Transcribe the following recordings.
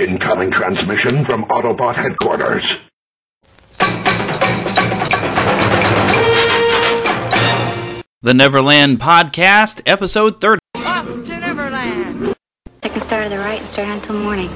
Incoming transmission from Autobot headquarters. The Neverland Podcast, episode 30. Up to Neverland. Take a start to the right and straight on until morning.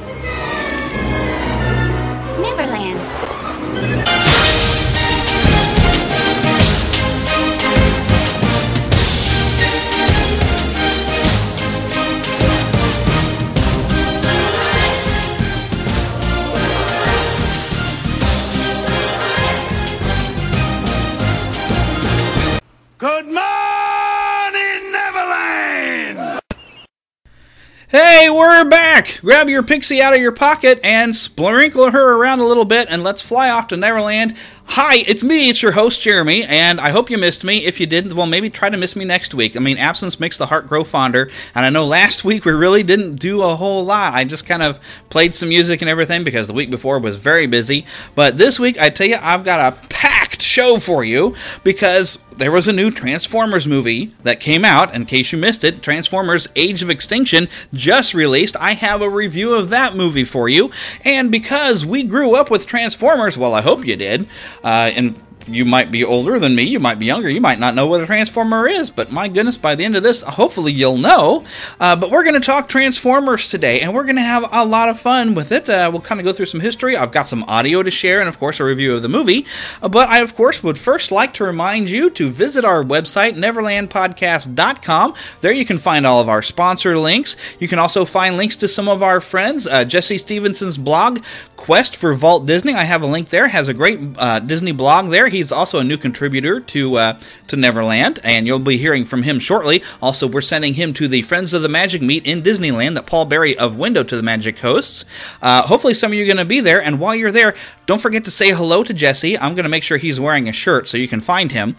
Hey, we're back! Grab your pixie out of your pocket and sprinkle her around a little bit, and let's fly off to Neverland. Hi, it's me, it's your host, Jeremy, and I hope you missed me. If you didn't, well, maybe try to miss me next week. I mean, absence makes the heart grow fonder, and I know last week we really didn't do a whole lot. I just kind of played some music and everything because the week before was very busy. But this week, I tell you, I've got a packed show for you because there was a new Transformers movie that came out. In case you missed it, Transformers Age of Extinction just released. I have a review of that movie for you. And because we grew up with Transformers, well, I hope you did, uh, and you might be older than me, you might be younger, you might not know what a Transformer is, but my goodness, by the end of this, hopefully you'll know. Uh, but we're going to talk Transformers today, and we're going to have a lot of fun with it. Uh, we'll kind of go through some history. I've got some audio to share, and of course, a review of the movie. Uh, but I, of course, would first like to remind you to visit our website, neverlandpodcast.com. There you can find all of our sponsor links. You can also find links to some of our friends. Uh, Jesse Stevenson's blog, Quest for Vault Disney. I have a link there. Has a great uh, Disney blog there. He's also a new contributor to uh, to Neverland, and you'll be hearing from him shortly. Also, we're sending him to the Friends of the Magic meet in Disneyland that Paul Berry of Window to the Magic hosts. Uh, hopefully, some of you are going to be there, and while you're there, don't forget to say hello to Jesse. I'm going to make sure he's wearing a shirt so you can find him.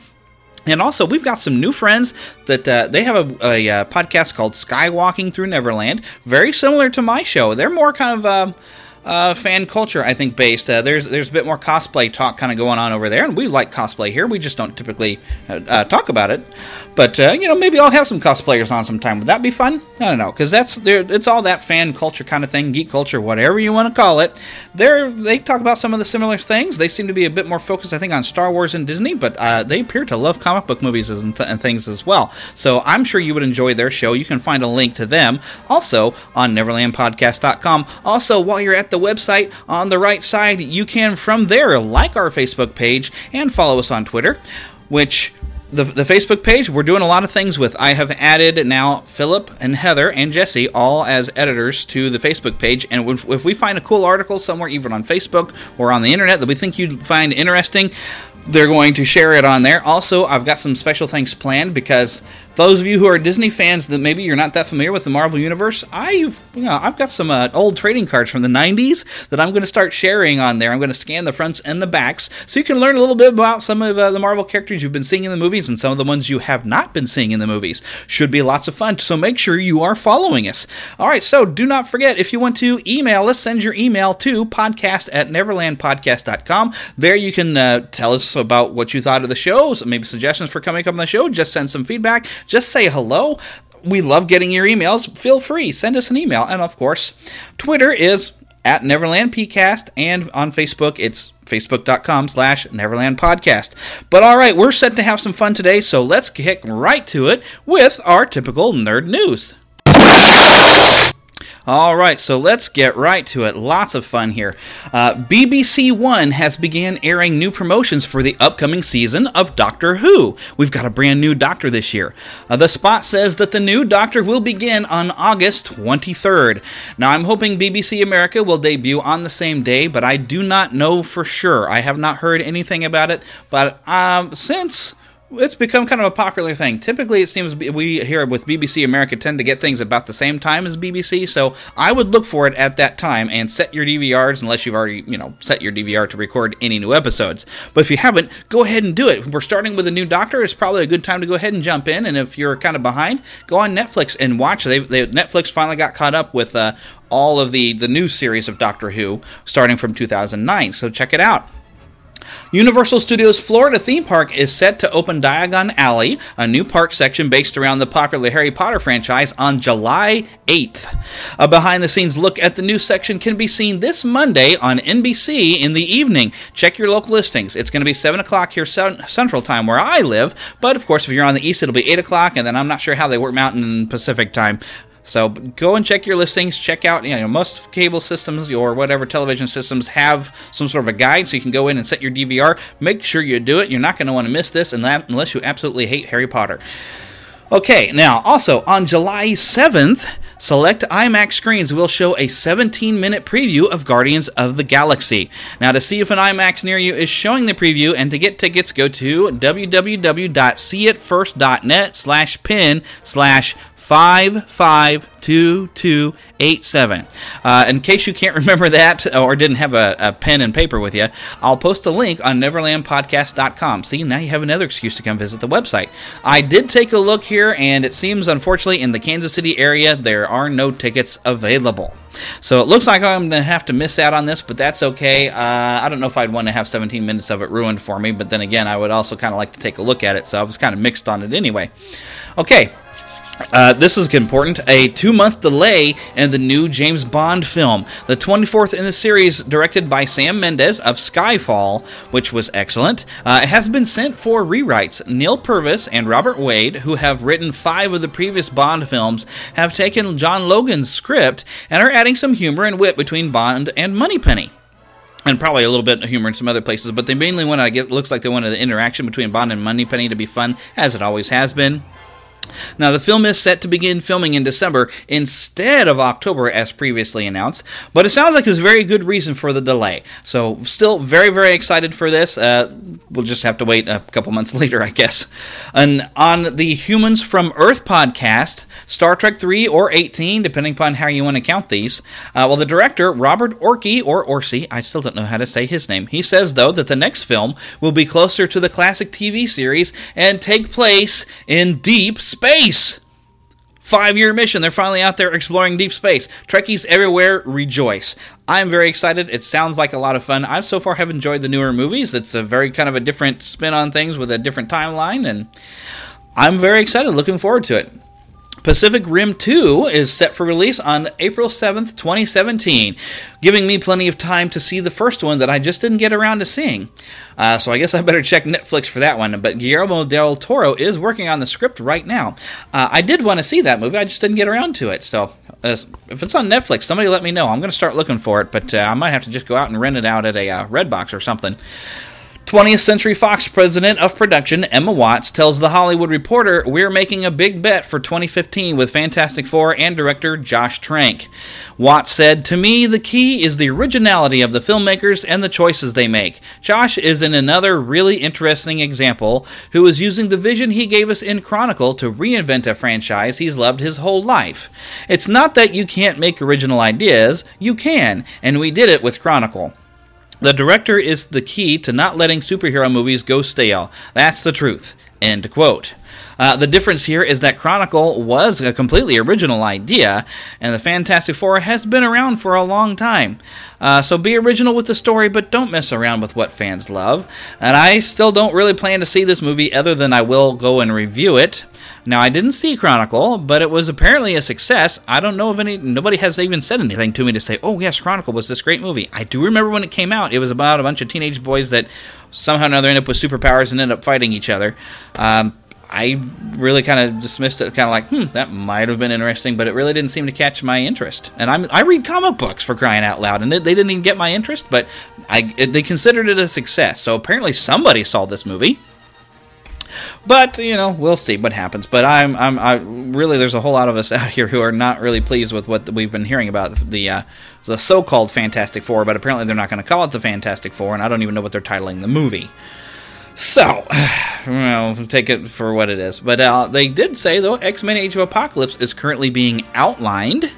And also, we've got some new friends that uh, they have a, a, uh podcast called Skywalking Through Neverland, very similar to my show. They're more kind of. Uh, uh, fan culture, I think, based. Uh, there's there's a bit more cosplay talk kind of going on over there, and we like cosplay here. We just don't typically uh, uh talk about it. But uh, you know, maybe I'll have some cosplayers on sometime. Would that be fun? I don't know, because that's it's all that fan culture kind of thing, geek culture, whatever you want to call it. They they talk about some of the similar things. They seem to be a bit more focused, I think, on Star Wars and Disney, but uh, they appear to love comic book movies and, th- and things as well. So I'm sure you would enjoy their show. You can find a link to them also on NeverlandPodcast.com. Also, while you're at the website on the right side, you can from there like our Facebook page and follow us on Twitter, which the, the Facebook page, we're doing a lot of things with. I have added now Philip and Heather and Jesse all as editors to the Facebook page. And if, if we find a cool article somewhere, even on Facebook or on the internet, that we think you'd find interesting, they're going to share it on there. Also, I've got some special things planned because those of you who are Disney fans that maybe you're not that familiar with the Marvel Universe, I've you know I've got some uh, old trading cards from the 90s that I'm going to start sharing on there. I'm going to scan the fronts and the backs so you can learn a little bit about some of uh, the Marvel characters you've been seeing in the movies and some of the ones you have not been seeing in the movies. Should be lots of fun. So make sure you are following us. All right, so do not forget if you want to email us, send your email to podcast at neverlandpodcast.com. There you can uh, tell us about what you thought of the shows, maybe suggestions for coming up on the show. Just send some feedback just say hello. We love getting your emails. Feel free, send us an email. And of course, Twitter is at Neverland PCast, and on Facebook, it's facebook.com slash Neverland Podcast. But all right, we're set to have some fun today, so let's get right to it with our typical nerd news. All right, so let's get right to it. Lots of fun here. Uh, BBC One has began airing new promotions for the upcoming season of Doctor Who. We've got a brand new Doctor this year. Uh, the spot says that the new Doctor will begin on August 23rd. Now, I'm hoping BBC America will debut on the same day, but I do not know for sure. I have not heard anything about it, but um, since it's become kind of a popular thing. Typically, it seems we here with BBC America tend to get things about the same time as BBC, so I would look for it at that time and set your DVRs unless you've already, you know, set your DVR to record any new episodes. But if you haven't, go ahead and do it. We're starting with a new Doctor. It's probably a good time to go ahead and jump in. And if you're kind of behind, go on Netflix and watch. They, they Netflix finally got caught up with uh, all of the the new series of Doctor Who starting from 2009. So check it out. Universal Studios Florida theme park is set to open Diagon Alley, a new park section based around the popular Harry Potter franchise, on July 8th. A behind the scenes look at the new section can be seen this Monday on NBC in the evening. Check your local listings. It's going to be 7 o'clock here Central Time where I live, but of course, if you're on the East, it'll be 8 o'clock, and then I'm not sure how they work Mountain Pacific Time. So go and check your listings. Check out, you know, most cable systems or whatever television systems have some sort of a guide so you can go in and set your DVR. Make sure you do it. You're not going to want to miss this unless you absolutely hate Harry Potter. Okay, now also on July 7th, select IMAX screens will show a 17 minute preview of Guardians of the Galaxy. Now, to see if an IMAX near you is showing the preview and to get tickets, go to www.seeitfirst.net slash pin slash 552287. Uh, in case you can't remember that or didn't have a, a, pen and paper with you, I'll post a link on neverlandpodcast.com. See, now you have another excuse to come visit the website. I did take a look here, and it seems, unfortunately, in the Kansas City area, there are no tickets available. So it looks like I'm going to have to miss out on this, but that's okay. Uh, I don't know if I'd want to have 17 minutes of it ruined for me, but then again, I would also kind of like to take a look at it, so I was kind of mixed on it anyway. Okay, uh, this is important. A two month delay in the new James Bond film, the 24th in the series, directed by Sam Mendes of Skyfall, which was excellent. Uh, has been sent for rewrites. Neal Purvis and Robert Wade, who have written five of the previous Bond films, have taken John Logan's script and are adding some humor and wit between Bond and Moneypenny and probably a little bit of humor in some other places, but they mainly want to get looks like they wanted the interaction between Bond and Moneypenny to be fun, as it always has been. Now, the film is set to begin filming in December instead of October, as previously announced, but it sounds like there's a very good reason for the delay. So, still very, very excited for this. Uh, we'll just have to wait a couple months later, I guess. And on the Humans from Earth podcast, Star Trek 3 or 18, depending upon how you want to count these, uh, well, the director, Robert Orkey, or Orsi, I still don't know how to say his name, he says, though, that the next film will be closer to the classic TV series and take place in deep space space. Five year mission. They're finally out there exploring deep space. Trekkies everywhere rejoice. I'm very excited. It sounds like a lot of fun. I've so far have enjoyed the newer movies. It's a very kind of a different spin on things with a different timeline, and I'm very excited. Looking forward to it. Pacific Rim 2 is set for release on April 7th, 2017, giving me plenty of time to see the first one that I just didn't get around to seeing. Uh, so I guess I better check Netflix for that one. But Guillermo del Toro is working on the script right now. Uh, I did want to see that movie, I just didn't get around to it. So uh, if it's on Netflix, somebody let me know. I'm going to start looking for it, but uh, I might have to just go out and rent it out at a uh, Redbox or something. 20th Century Fox president of production, Emma Watts, tells The Hollywood Reporter, We're making a big bet for 2015 with Fantastic Four and director Josh Trank. Watts said, To me, the key is the originality of the filmmakers and the choices they make. Josh is in another really interesting example who is using the vision he gave us in Chronicle to reinvent a franchise he's loved his whole life. It's not that you can't make original ideas, you can, and we did it with Chronicle. The director is the key to not letting superhero movies go stale. That's the truth. End quote. Uh, the difference here is that Chronicle was a completely original idea, and the Fantastic Four has been around for a long time. Uh, so be original with the story, but don't mess around with what fans love. And I still don't really plan to see this movie other than I will go and review it. Now I didn't see Chronicle, but it was apparently a success. I don't know if any nobody has even said anything to me to say, "Oh yes, Chronicle was this great movie." I do remember when it came out. It was about a bunch of teenage boys that somehow or another end up with superpowers and end up fighting each other. Um, I really kind of dismissed it, kind of like, hmm, that might have been interesting, but it really didn't seem to catch my interest. And I'm, I read comic books for crying out loud, and they, they didn't even get my interest, but I, it, they considered it a success. So apparently somebody saw this movie. But you know, we'll see what happens. But I'm, I'm, I really, there's a whole lot of us out here who are not really pleased with what we've been hearing about the uh, the so-called Fantastic Four. But apparently, they're not going to call it the Fantastic Four, and I don't even know what they're titling the movie. So, well, take it for what it is. But uh, they did say, though, X Men Age of Apocalypse is currently being outlined.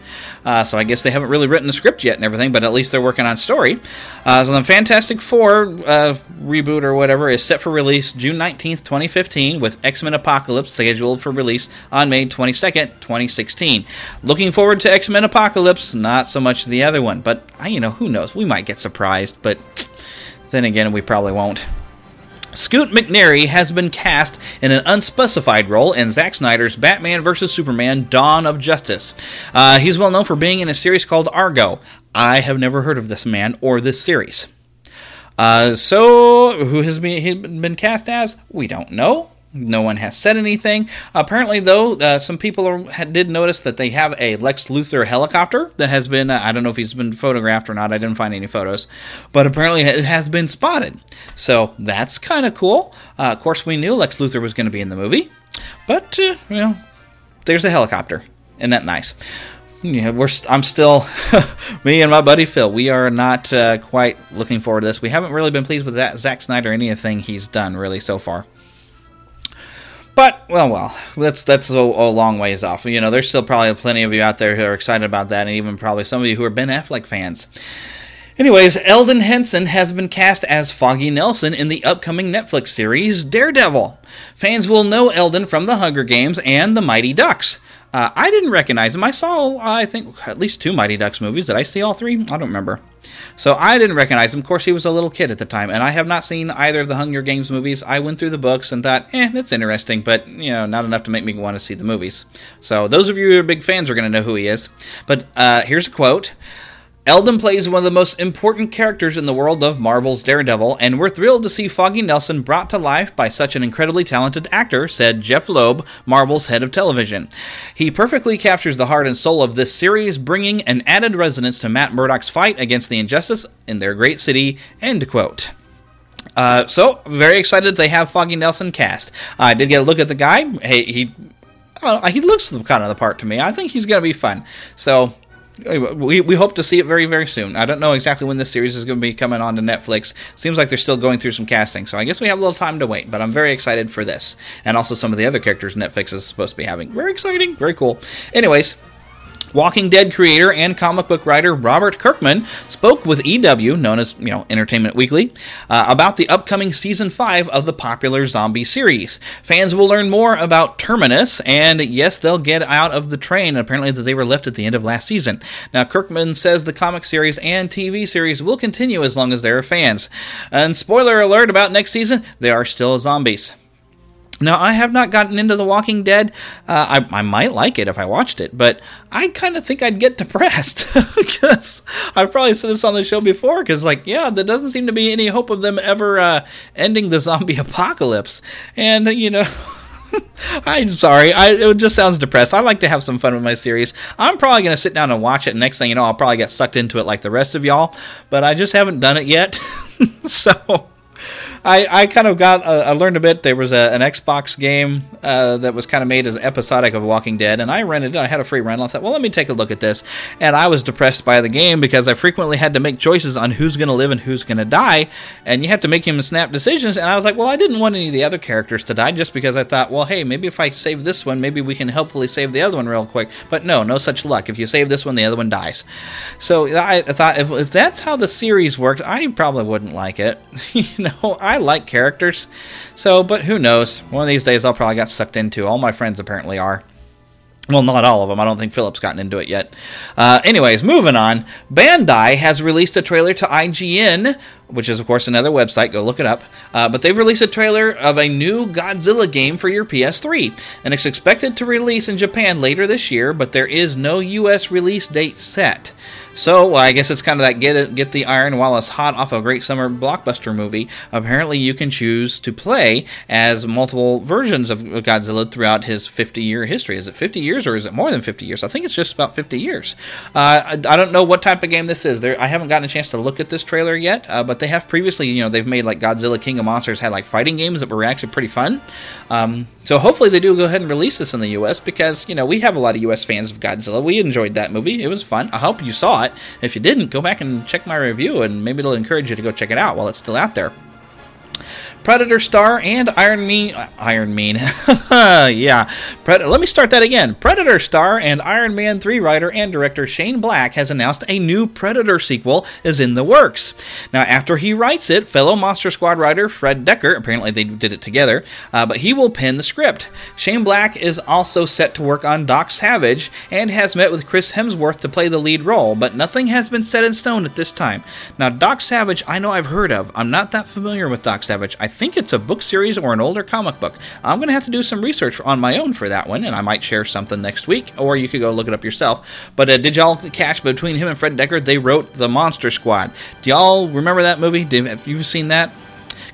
Uh, so I guess they haven't really written the script yet and everything, but at least they're working on story. Uh, so the Fantastic Four uh, reboot or whatever is set for release June 19th, 2015, with X Men Apocalypse scheduled for release on May 22nd, 2016. Looking forward to X Men Apocalypse, not so much the other one, but, you know, who knows? We might get surprised, but Then again, we probably won't. Scoot McNairy has been cast in an unspecified role in Zack Snyder's Batman vs. Superman Dawn of Justice. Uh, he's well known for being in a series called Argo. I have never heard of this man or this series. Uh, so, who has been, been cast as? We don't know. No one has said anything. Apparently, though, uh, some people are, did notice that they have a Lex Luthor helicopter that has been, uh, I don't know if he's been photographed or not, I didn't find any photos, but apparently it has been spotted. So that's kind of cool. Uh, of course, we knew Lex Luthor was going to be in the movie, but, uh, you know, there's a helicopter. Isn't that nice? Yeah, we're. St- I'm still me and my buddy Phil. We are not uh, quite looking forward to this. We haven't really been pleased with that Zack Snyder anything he's done really so far. But well, well, that's that's a, a, long ways off. You know, there's still probably plenty of you out there who are excited about that, and even probably some of you who are Ben Affleck fans. Anyways, Elden Henson has been cast as Foggy Nelson in the upcoming Netflix series Daredevil. Fans will know Elden from The Hunger Games and The Mighty Ducks. Uh, I didn't recognize him. I saw, I think, at least two Mighty Ducks movies. Did I see all three? I don't remember. So I didn't recognize him. Of course, he was a little kid at the time, and I have not seen either of the Hunger Games movies. I went through the books and thought, eh, that's interesting, but you know, not enough to make me want to see the movies. So those of you who are big fans are going to know who he is. But uh, here's a quote. Elden plays one of the most important characters in the world of Marvel's Daredevil, and we're thrilled to see Foggy Nelson brought to life by such an incredibly talented actor, said Jeph Loeb, Marvel's head of television. He perfectly captures the heart and soul of this series, bringing an added resonance to Matt Murdock's fight against the injustice in their great city. End quote. Uh, so, very excited they have Foggy Nelson cast. I did get a look at the guy. Hey, he, he looks kind of the part to me. I think he's going to be fun. So, we, we hope to see it very very soon. I don't know exactly when this series is going to be coming on to Netflix. Seems like they're still going through some casting, so I guess we have a little time to wait. But I'm very excited for this, and also some of the other characters Netflix is supposed to be having. Very exciting, very cool. Anyways, Walking Dead creator and comic book writer Robert Kirkman spoke with EW, known as you know Entertainment Weekly, uh, about the upcoming season five of the popular zombie series. Fans will learn more about Terminus, and yes, they'll get out of the train. Apparently, that they were left at the end of last season. Now, Kirkman says the comic series and TV series will continue as long as there are fans. And spoiler alert about next season: they are still zombies. Now, I have not gotten into The Walking Dead. Uh, I, I, might like it if I watched it, but I kind of think I'd get depressed because I've probably said this on the show before. Because, like, yeah, there doesn't seem to be any hope of them ever uh, ending the zombie apocalypse. And, you know. I'm sorry. I, it just sounds depressed. I like to have some fun with my series. I'm probably going to sit down and watch it. Next thing you know, I'll probably get sucked into it like the rest of y'all, but I just haven't done it yet. so I, I kind of got uh, I learned a bit. There was a, an Xbox game uh, that was kind of made as episodic of Walking Dead, and I rented it. I had a free rental. I thought, well, let me take a look at this, and I was depressed by the game because I frequently had to make choices on who's going to live and who's going to die, and you have to make him snap decisions. And I was like, well, I didn't want any of the other characters to die, just because I thought, well, hey, maybe if I save this one, maybe we can hopefully save the other one real quick. But no, no such luck. If you save this one, the other one dies. So I, I thought if, if that's how the series worked, I probably wouldn't like it. you know, I like characters. So, but who knows? One of these days I'll probably get sucked into. All my friends apparently are. Well, not all of them. I don't think Philip's gotten into it yet. Uh, anyways, moving on. Bandai has released a trailer to IGN, which is, of course, another website. Go look it up. Uh, but they've released a trailer of a new Godzilla game for your PS3. And it's expected to release in Japan later this year, but there is no U.S. release date set. So well, I guess it's kind of that get it, get the iron while it's hot off a great summer blockbuster movie. Apparently, you can choose to play as multiple versions of Godzilla throughout his 50 year history. Is it 50 years or is it more than 50 years? I think it's just about 50 years. Uh, I, I, don't know what type of game this is. There, I haven't gotten a chance to look at this trailer yet, uh, but they have previously, you know, they've made like Godzilla King of Monsters had like fighting games that were actually pretty fun. Um, so hopefully they do go ahead and release this in the U.S. because you know we have a lot of U.S. fans of Godzilla. We enjoyed that movie; it was fun. I hope you saw it. If you didn't, go back and check my review, and maybe it'll encourage you to go check it out while it's still out there. Predator star and Iron Mean. Iron Mean. yeah. Pred- Let me start that again. Predator star and Iron Man 3 writer and director Shane Black has announced a new Predator sequel is in the works. Now, after he writes it, fellow Monster Squad writer Fred Decker, apparently they did it together, uh, but he will pen the script. Shane Black is also set to work on Doc Savage and has met with Chris Hemsworth to play the lead role, but nothing has been set in stone at this time. Now, Doc Savage, I know I've heard of. I'm not that familiar with Doc Savage. I think it's a book series or an older comic book. I'm going to have to do some research on my own for that one, and I might share something next week, or you could go look it up yourself. But uh, did y'all catch between him and Fred Decker, they wrote The Monster Squad. Do y'all remember that movie? Have you seen that?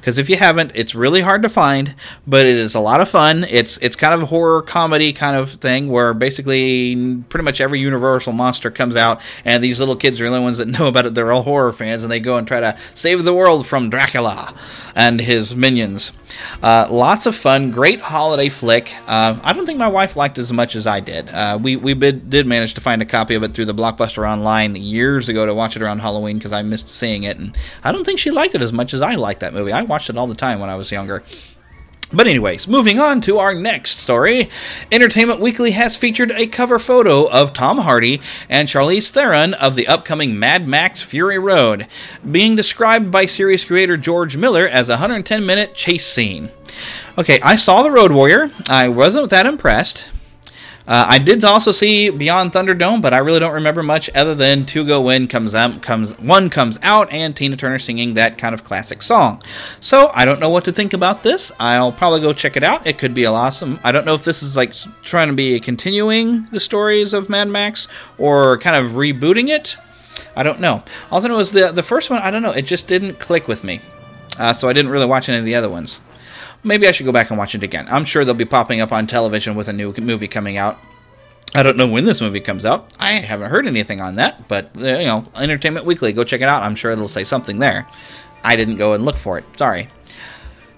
Because if you haven't, it's really hard to find, but it is a lot of fun. It's it's kind of a horror comedy kind of thing where basically pretty much every Universal monster comes out, and these little kids are the only ones that know about it. They're all horror fans, and they go and try to save the world from Dracula and his minions. Uh, lots of fun, great holiday flick. Uh, I don't think my wife liked it as much as I did. Uh, we we bid, did manage to find a copy of it through the Blockbuster online years ago to watch it around Halloween because I missed seeing it, and I don't think she liked it as much as I liked that movie. I watched it all the time when I was younger. But, anyways, moving on to our next story. Entertainment Weekly has featured a cover photo of Tom Hardy and Charlize Theron of the upcoming Mad Max Fury Road, being described by series creator George Miller as a 110 minute chase scene. Okay, I saw The Road Warrior. I wasn't that impressed. Uh, I did also see Beyond Thunderdome, but I really don't remember much other than "To Go Win" comes out, comes one comes out, and Tina Turner singing that kind of classic song. So I don't know what to think about this. I'll probably go check it out. It could be awesome. I don't know if this is like trying to be continuing the stories of Mad Max or kind of rebooting it. I don't know. All I is the the first one. I don't know. It just didn't click with me, uh, so I didn't really watch any of the other ones. Maybe I should go back and watch it again. I'm sure they'll be popping up on television with a new movie coming out. I don't know when this movie comes out. I haven't heard anything on that, but uh, you know, Entertainment Weekly, go check it out. I'm sure it'll say something there. I didn't go and look for it. Sorry.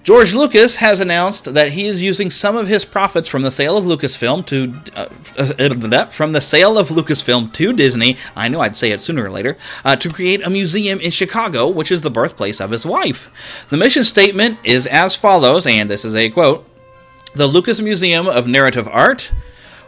George Lucas has announced that he is using some of his profits from the sale of Lucasfilm to uh, uh, from the sale of Lucasfilm to Disney. I knew I'd say it sooner or later uh, to create a museum in Chicago, which is the birthplace of his wife. The mission statement is as follows, and this is a quote: "The Lucas Museum of Narrative Art."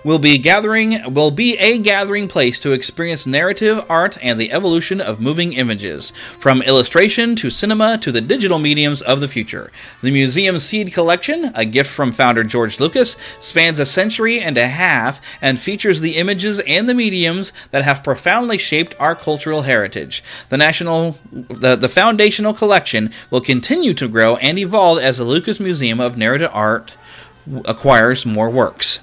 Will be gathering will be a gathering place to experience narrative art and the evolution of moving images from illustration to cinema to the digital mediums of the future. The museum seed collection a gift from founder george lucas spans a century and a half and features the images and the mediums that have profoundly shaped our cultural heritage. The national the, the foundational collection will continue to grow and evolve as the lucas museum of narrative art acquires more works.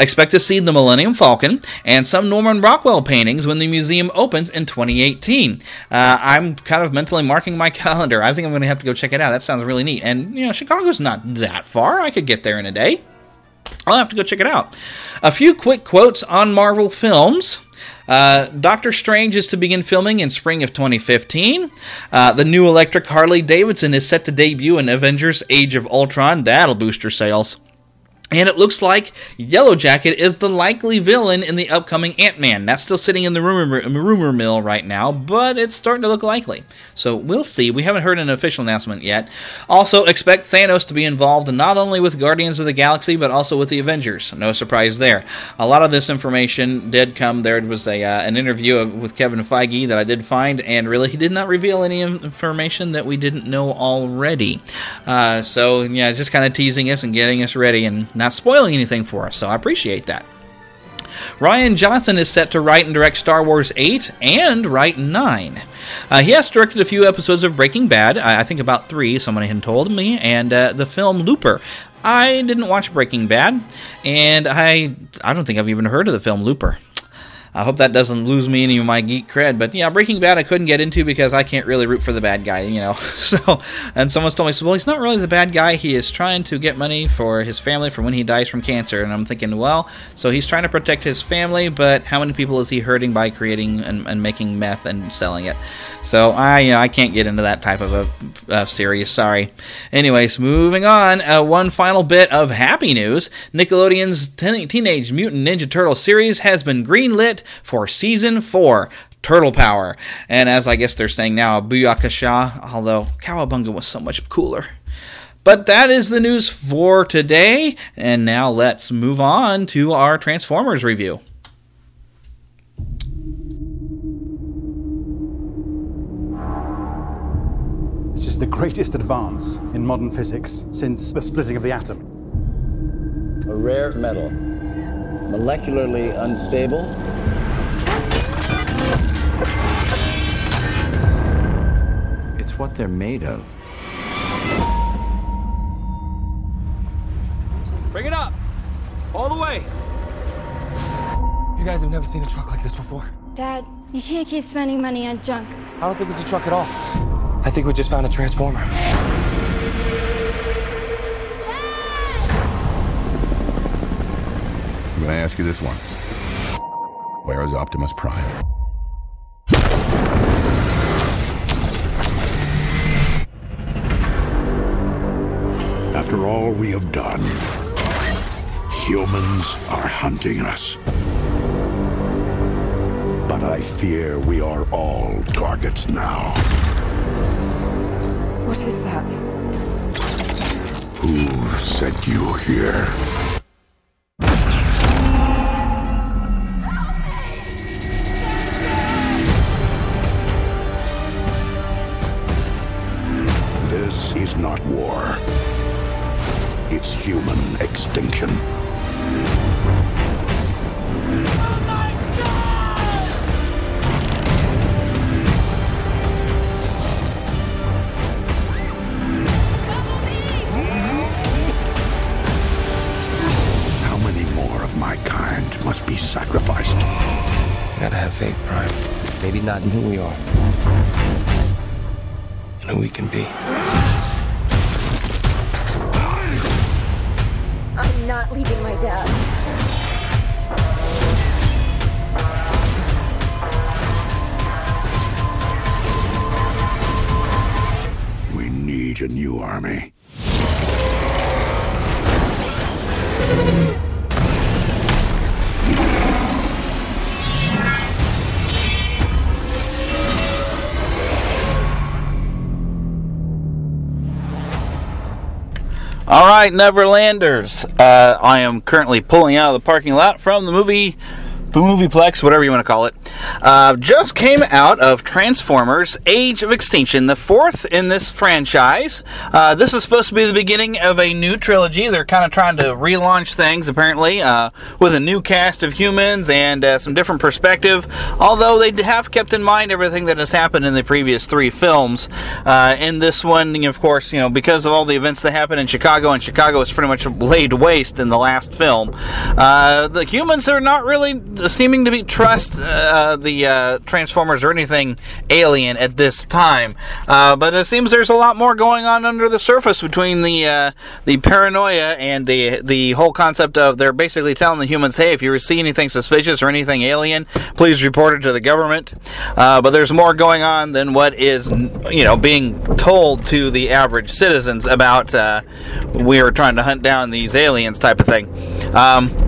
Expect to see the Millennium Falcon and some Norman Rockwell paintings when the museum opens in 2018. Uh, I'm kind of mentally marking my calendar. I think I'm going to have to go check it out. That sounds really neat. And, you know, Chicago's not that far. I could get there in a day. I'll have to go check it out. A few quick quotes on Marvel films. Uh, Doctor Strange is to begin filming in spring of 2015. Uh, the new electric Harley Davidson is set to debut in Avengers Age of Ultron. That'll boost your sales. And it looks like Yellow Jacket is the likely villain in the upcoming Ant Man. That's still sitting in the rumor, rumor mill right now, but it's starting to look likely. So we'll see. We haven't heard an official announcement yet. Also, expect Thanos to be involved not only with Guardians of the Galaxy, but also with the Avengers. No surprise there. A lot of this information did come. There was a, uh, an interview of, with Kevin Feige that I did find, and really, he did not reveal any information that we didn't know already. Uh, so, yeah, just kind of teasing us and getting us ready. And not spoiling anything for us, so I appreciate that. Rian Johnson is set to write and direct Star Wars 8 and write 9. Uh, he has directed a few episodes of Breaking Bad, I think about three, someone had told me, and uh, the film Looper. I didn't watch Breaking Bad, and I I don't think I've even heard of the film Looper. I hope that doesn't lose me any of my geek cred. But yeah, Breaking Bad I couldn't get into because I can't really root for the bad guy, you know. So, and someone's told me, well, he's not really the bad guy. He is trying to get money for his family for when he dies from cancer. And I'm thinking, well, so he's trying to protect his family, but how many people is he hurting by creating and, and making meth and selling it? So I, you know, I can't get into that type of a, a series. Sorry. Anyways, moving on. Uh, one final bit of happy news: Nickelodeon's Teenage Mutant Ninja Turtle series has been greenlit for season four. Turtle Power, and as I guess they're saying now, Booyakasha, although Cowabunga was so much cooler. But that is the news for today. And now let's move on to our Transformers review. This is the greatest advance in modern physics since the splitting of the atom. A rare metal, molecularly unstable. It's what they're made of. Bring it up. All the way. You guys have never seen a truck like this before. Dad, you can't keep spending money on junk. I don't think it's a truck at all. I think we just found a transformer. I'm gonna ask you this once. Where is Optimus Prime? After all we have done, humans are hunting us. But I fear we are all targets now. What is that? Who sent you here? This is not war. It's human extinction. How many more of my kind must be sacrificed? Gotta have faith, Prime. Maybe not in who we are, and who we can be. Not leaving my dad. We need a new army. All right, Neverlanders. Uh, I am currently pulling out of the parking lot from the movie, movieplex, whatever you want to call it. Uh, just came out of Transformers: Age of Extinction, the fourth in this franchise. Uh, this is supposed to be the beginning of a new trilogy. They're kind of trying to relaunch things, apparently, uh, with a new cast of humans and uh, some different perspective. Although they have kept in mind everything that has happened in the previous three films. Uh, in this one, of course, you know, because of all the events that happened in Chicago, and Chicago was pretty much laid waste in the last film. Uh, the humans are not really seeming to be trust uh, the uh, Transformers or anything alien at this time. Uh, but it seems there's a lot more going on under the surface between the uh, the paranoia and the the whole concept of they're basically telling the humans, hey, if you see anything suspicious or anything alien, please report it to the government. Uh, but there's more going on than what is you know being told to the average citizens about uh, we are trying to hunt down these aliens type of thing. Um,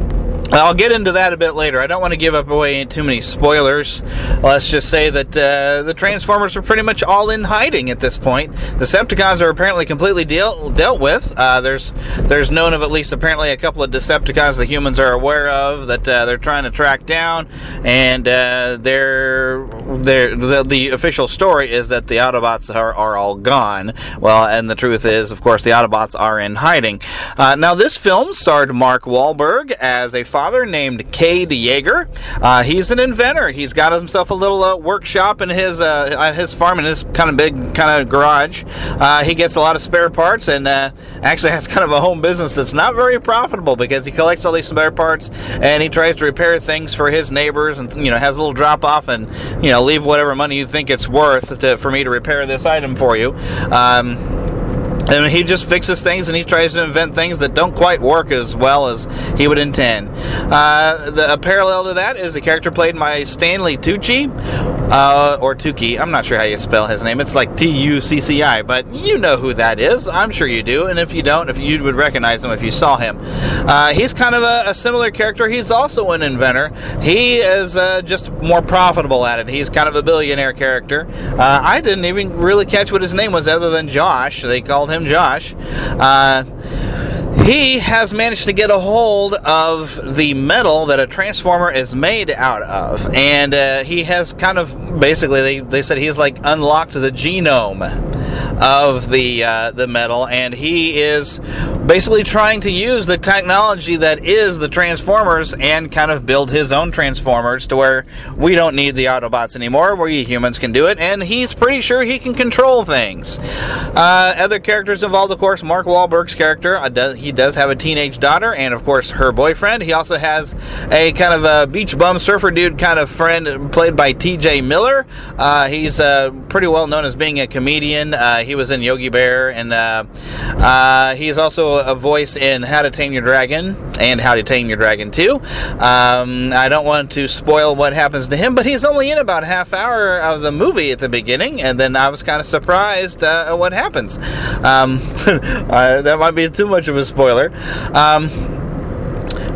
I'll get into that a bit later. I don't want to give up away too many spoilers. Let's just say that uh, the Transformers are pretty much all in hiding at this point. The Decepticons are apparently completely deal- dealt with. Uh, there's there's known of at least apparently a couple of Decepticons the humans are aware of that uh, they're trying to track down, and uh, they're, they're the, the official story is that the Autobots are, are all gone. Well, and the truth is, of course, the Autobots are in hiding. Uh, now, this film starred Mark Wahlberg as a father named Cade Yeager. Uh, he's an inventor. He's got himself a little uh, workshop in his uh, his farm in his kind of big kind of garage. Uh, he gets a lot of spare parts and uh, actually has kind of a home business that's not very profitable because he collects all these spare parts and he tries to repair things for his neighbors and you know has a little drop off and you know leave whatever money you think it's worth to, for me to repair this item for you. Um, and he just fixes things and he tries to invent things that don't quite work as well as he would intend. Uh, the, a parallel to that is a character played by Stanley Tucci, uh, or Tucci. I'm not sure how you spell his name. It's like T U C C I, but you know who that is. I'm sure you do. And if you don't, if you would recognize him if you saw him. Uh, he's kind of a, a, similar character. He's also an inventor. He is uh, just more profitable at it. He's kind of a billionaire character. Uh, I didn't even really catch what his name was other than Josh. They called him him Josh. Uh, he has managed to get a hold of the metal that a transformer is made out of and uh, he has kind of basically they, they said he's like unlocked the genome of the uh, the metal and he is basically trying to use the technology that is the transformers and kind of build his own transformers to where we don't need the autobots anymore. We humans can do it and he's pretty sure he can control things. Uh, other characters involved of course mark Wahlberg's character. Uh, he does have a teenage daughter and of course her boyfriend. He also has a kind of a beach bum surfer dude kind of friend played by tj miller. Uh, he's uh, pretty well known as being a comedian. Uh, he was in yogi bear and uh, he's also a voice in how to tame your dragon and how to tame your dragon 2 um, i don't want to spoil what happens to him but he's only in about half hour of the movie at the beginning and then i was kind of surprised at what happens. Um, that might be too much of a spoiler. Um,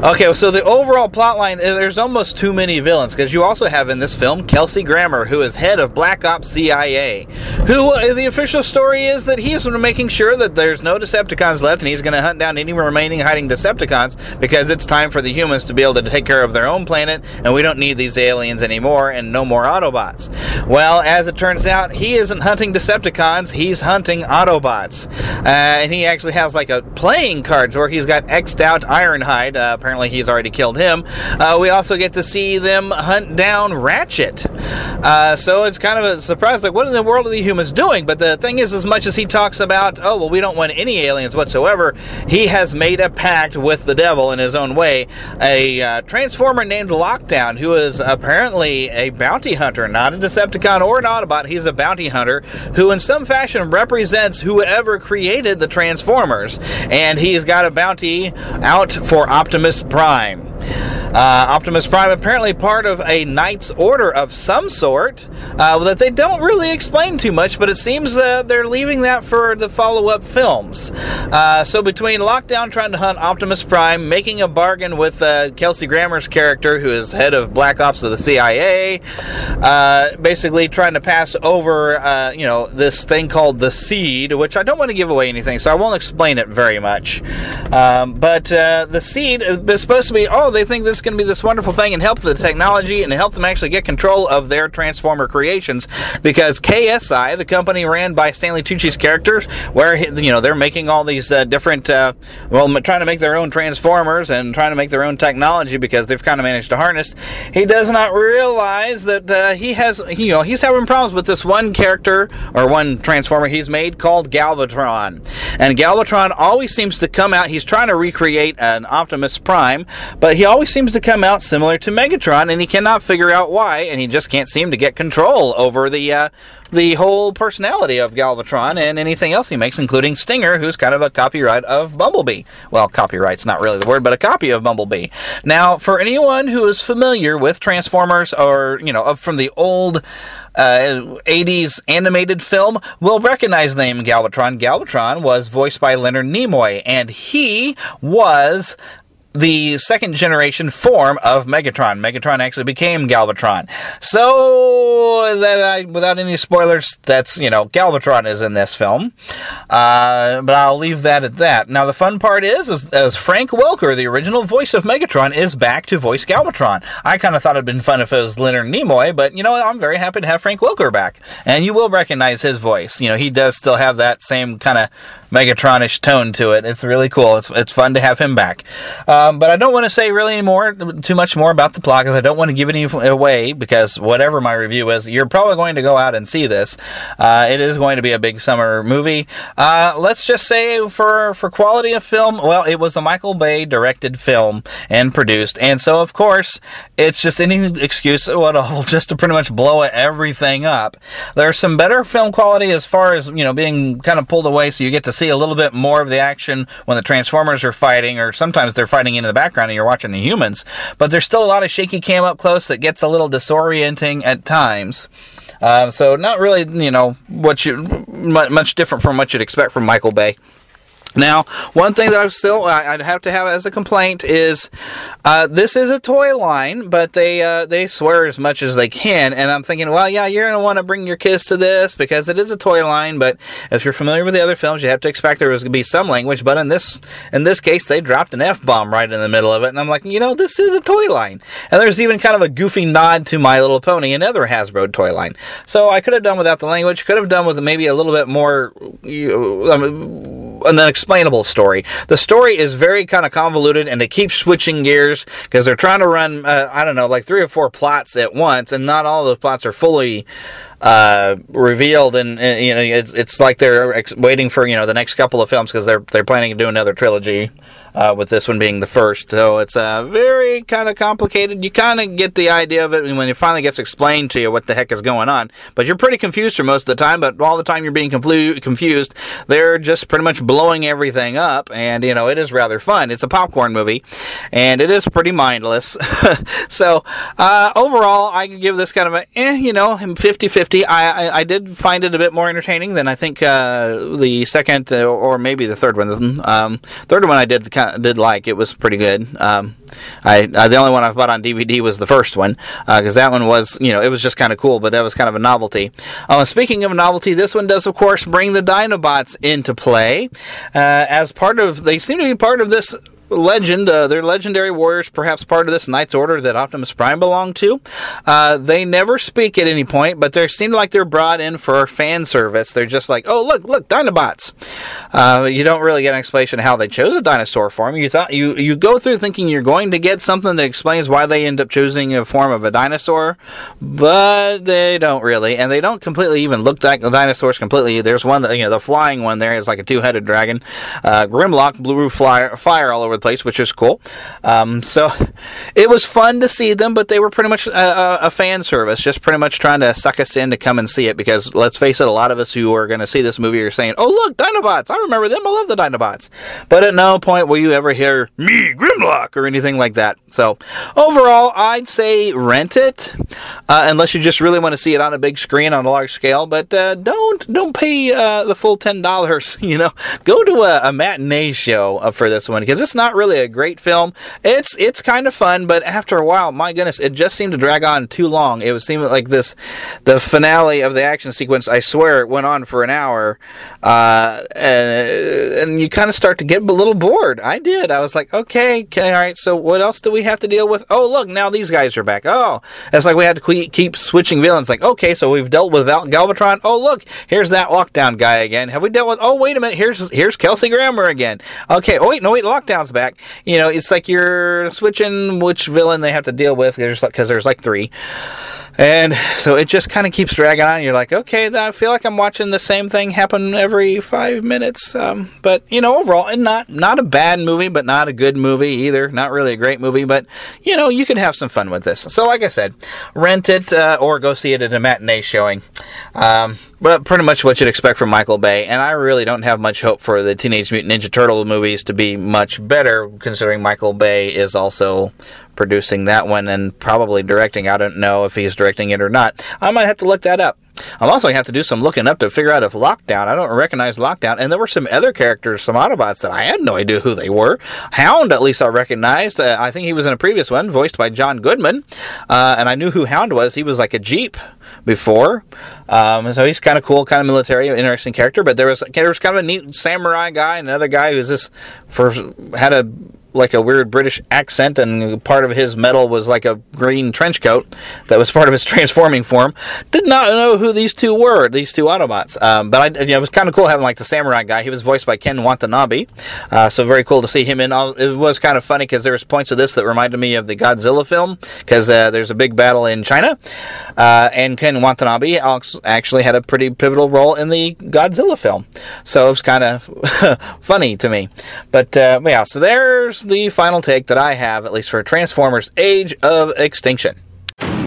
Okay, so the overall plot line, uh, there's almost too many villains because you also have in this film Kelsey Grammer, who is head of Black Ops CIA. Who uh, the official story is that he's making sure that there's no Decepticons left, and he's going to hunt down any remaining hiding Decepticons because it's time for the humans to be able to take care of their own planet, and we don't need these aliens anymore, and no more Autobots. Well, as it turns out, he isn't hunting Decepticons; he's hunting Autobots, uh, and he actually has like a playing cards where he's got X'd out Ironhide. Uh, apparently he's already killed him. Uh, we also get to see them hunt down Ratchet. Uh, so it's kind of a surprise, like, what in the world are the humans doing? But the thing is, as much as he talks about, oh, well, we don't want any aliens whatsoever, he has made a pact with the devil in his own way. A uh, Transformer named Lockdown, who is apparently a bounty hunter, not a Decepticon or an Autobot, he's a bounty hunter who, in some fashion, represents whoever created the Transformers. And he's got a bounty out for Optimus Prime. Uh, Optimus Prime apparently part of a Knight's Order of some sort uh, that they don't really explain too much, but it seems uh, they're leaving that for the follow-up films. Uh, so between Lockdown trying to hunt Optimus Prime, making a bargain with uh, Kelsey Grammer's character, who is head of Black Ops of the CIA, uh, basically trying to pass over, you know, this thing called the Seed, which I don't want to give away anything, so I won't explain it very much. Um, but the Seed is supposed to be, oh, they think this is going to be this wonderful thing and help the technology and help them actually get control of their Transformer creations because KSI, the company ran by Stanley Tucci's characters, where you know they're making all these uh, different, uh, well, trying to make their own Transformers and trying to make their own technology because they've kind of managed to harness. He does not realize that uh, he has, you know, he's having problems with this one character or one Transformer he's made called Galvatron, and Galvatron always seems to come out. He's trying to recreate an Optimus Prime, but he always seems to come out similar to Megatron, and he cannot figure out why, and he just can't seem to get control over the uh, the whole personality of Galvatron and anything else he makes, including Stinger, who's kind of a copyright of Bumblebee. Well, copyright's not really the word, but a copy of Bumblebee. Now, for anyone who is familiar with Transformers or you know from the old uh, 80s animated film will recognize the name Galvatron. Galvatron was voiced by Leonard Nimoy, and he was the second generation form of Megatron. Megatron actually became Galvatron. So that I, without any spoilers, that's you know Galvatron is in this film. Uh, but I'll leave that at that. Now the fun part is, is as Frank Welker, the original voice of Megatron, is back to voice Galvatron. I kind of thought it'd been fun if it was Leonard Nimoy, but you know I'm very happy to have Frank Welker back, and you will recognize his voice. You know he does still have that same kind of Megatronish tone to it. It's really cool. It's it's fun to have him back. Um, but I don't want to say really more, too much more about the plot because I don't want to give any away because whatever my review is, you're probably going to go out and see this. Uh, it is going to be a big summer movie. Uh, let's just say for for quality of film, well, it was a Michael Bay directed film and produced, and so of course it's just any excuse what just to pretty much blow everything up. There's some better film quality as far as you know being kind of pulled away, so you get to see a little bit more of the action when the Transformers are fighting, or sometimes they're fighting in the background and you're watching the humans. But there's still a lot of shaky cam up close that gets a little disorienting at times. Uh, so not really, you know, what you much different from what you'd expect from Michael Bay. Now, one thing that I'm still I- I'd have to have as a complaint is uh, this is a toy line, but they uh, they swear as much as they can, and I'm thinking, well, yeah, you're gonna want to bring your kids to this because it is a toy line. But if you're familiar with the other films, you have to expect there was gonna be some language. But in this in this case, they dropped an f bomb right in the middle of it, and I'm like, you know, this is a toy line, and there's even kind of a goofy nod to My Little Pony, another Hasbro toy line. So I could have done without the language, could have done with maybe a little bit more. You, um, an unexplainable story. The story is very kind of convoluted and they keep switching gears because they're trying to run, uh, I don't know, like three or four plots at once, and not all the plots are fully uh, revealed. And, uh, you know, it's, it's like they're ex- waiting for you know the next couple of films because they're they're planning to do another trilogy. Uh, with this one being the first, so it's uh, very kind of complicated. You kind of get the idea of it when it finally gets explained to you what the heck is going on, but you're pretty confused for most of the time. But all the time you're being conflu- confused, they're just pretty much blowing everything up, and you know it is rather fun. It's a popcorn movie, and it is pretty mindless. so uh, overall, I give this kind of a eh, you know 50-50. I, I I did find it a bit more entertaining than I think uh, the second uh, or maybe the third one. Um, third one I did kind did like. It was pretty good. Um, I uh, the only one I bought on DVD was the first one because that one was you know it was just kind of cool, but that was kind of a novelty. Uh, speaking of novelty, this one does of course bring the Dinobots into play uh, as part of. They seem to be part of this legend. Uh, they're legendary warriors, perhaps part of this Knight's Order that Optimus Prime belonged to. Uh, they never speak at any point, but they seem like they're brought in for fan service. They're just like, oh look, look, Dinobots. Uh, you don't really get an explanation how they chose a dinosaur form. You thought you you go through thinking you're going to get something that explains why they end up choosing a form of a dinosaur, but they don't really, and they don't completely even look like the dinosaurs completely. There's one that you know the flying one there is like a two-headed dragon. Uh, Grimlock blew fire, fire all over place, which is cool. Um, so it was fun to see them, but they were pretty much a, a, fan service, just pretty much trying to suck us in to come and see it. Because let's face it, a lot of us who are going to see this movie are saying, "Oh, look, Dinobots! I remember them. I love the Dinobots." But at no point will you ever hear me Grimlock or anything like that. So overall, I'd say rent it, uh, unless you just really want to see it on a big screen on a large scale. But uh, don't don't pay uh, the full ten dollars. You know, go to a, a matinee show uh, for this one because it's not really a great film. It's it's kind of fun, but after a while, my goodness, it just seemed to drag on too long. It was seeming like this, the finale of the action sequence. I swear it went on for an hour, uh, and, and you kind of start to get a little bored. I did. I was like, okay, okay, all right. So what else do we have to deal with? Oh, look, now these guys are back. Oh, it's like we had to keep switching villains. Like, okay, so we've dealt with Val- Galvatron. Oh, look, here's that lockdown guy again. Have we dealt with? Oh, wait a minute. Here's here's Kelsey Grammer again. Okay. Oh wait, no wait, lockdown's back. You know, it's like you're switching which villain they have to deal with. There's because there's like three. And so it just kind of keeps dragging on. You're like, okay, I feel like I'm watching the same thing happen every five minutes. Um, but you know, overall, and not not a bad movie, but not a good movie either. Not really a great movie, but you know, you can have some fun with this. So, like I said, rent it uh, or go see it at a matinee showing. Um, but pretty much what you'd expect from Michael Bay, and I really don't have much hope for the Teenage Mutant Ninja Turtle movies to be much better, considering Michael Bay is also producing that one and probably directing. I don't know if he's directing it or not. I might have to look that up. I'm also going to have to do some looking up to figure out if Lockdown, I don't recognize Lockdown, and there were some other characters, some Autobots that I had no idea who they were. Hound, at least I recognized. Uh, I think he was in a previous one, voiced by John Goodman, uh, and I knew who Hound was. He was like a Jeep before. Um, so he's kind of cool, kind of military, interesting character, but there was, there was kind of a neat samurai guy, and another guy who's this, for, had a, like a weird British accent, and part of his metal was like a green trench coat that was part of his transforming form. Did not know who these two were, these two Autobots. Um, but I, you know, it was kind of cool having like the samurai guy. He was voiced by Ken Watanabe, uh, so very cool to see him in. It was kind of funny because there was points of this that reminded me of the Godzilla film because uh, there's a big battle in China, uh, and Ken Watanabe actually had a pretty pivotal role in the Godzilla film. So it was kind of funny to me. But uh, yeah, so there's the final take that I have, at least for Transformers Age of Extinction. Ladies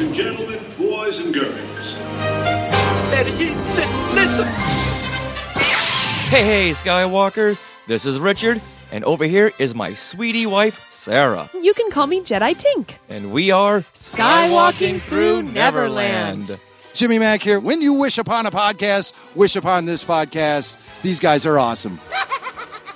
and gentlemen, boys and girls. Listen, listen. Hey, hey, Skywalkers. This is Richard, and over here is my sweetie wife, Sarah. You can call me Jedi Tink. And we are Skywalking through Neverland. Jimmy Mack here. When you wish upon a podcast, wish upon this podcast. These guys are awesome.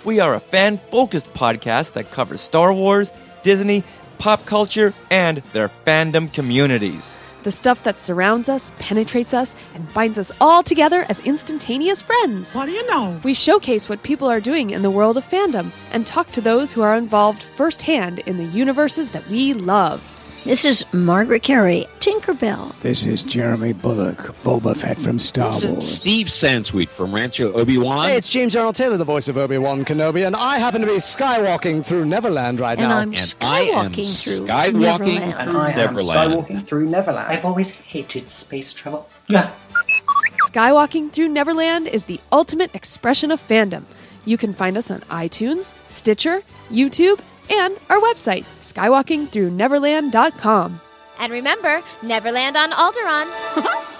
We are a fan focused podcast that covers Star Wars, Disney, pop culture, and their fandom communities. The stuff that surrounds us, penetrates us, and binds us all together as instantaneous friends. What do you know? We showcase what people are doing in the world of fandom and talk to those who are involved firsthand in the universes that we love. This is Margaret Kerry, Tinkerbell. This is Jeremy Bulloch, Boba Fett from Star This is Wars. Steve Sansweet from Rancho Obi-Wan. Hey, it's James Arnold Taylor, the voice of Obi-Wan Kenobi, and I happen to be skywalking through Neverland right And now. I'm skywalking through skywalking Neverland. through And I am Neverland. skywalking through Neverland. I've always hated space travel. Yeah. Skywalking Through Neverland is the ultimate expression of fandom. You can find us on iTunes, Stitcher, YouTube, and our website, skywalkingthrough.neverland.com. And remember, Neverland on Alderaan.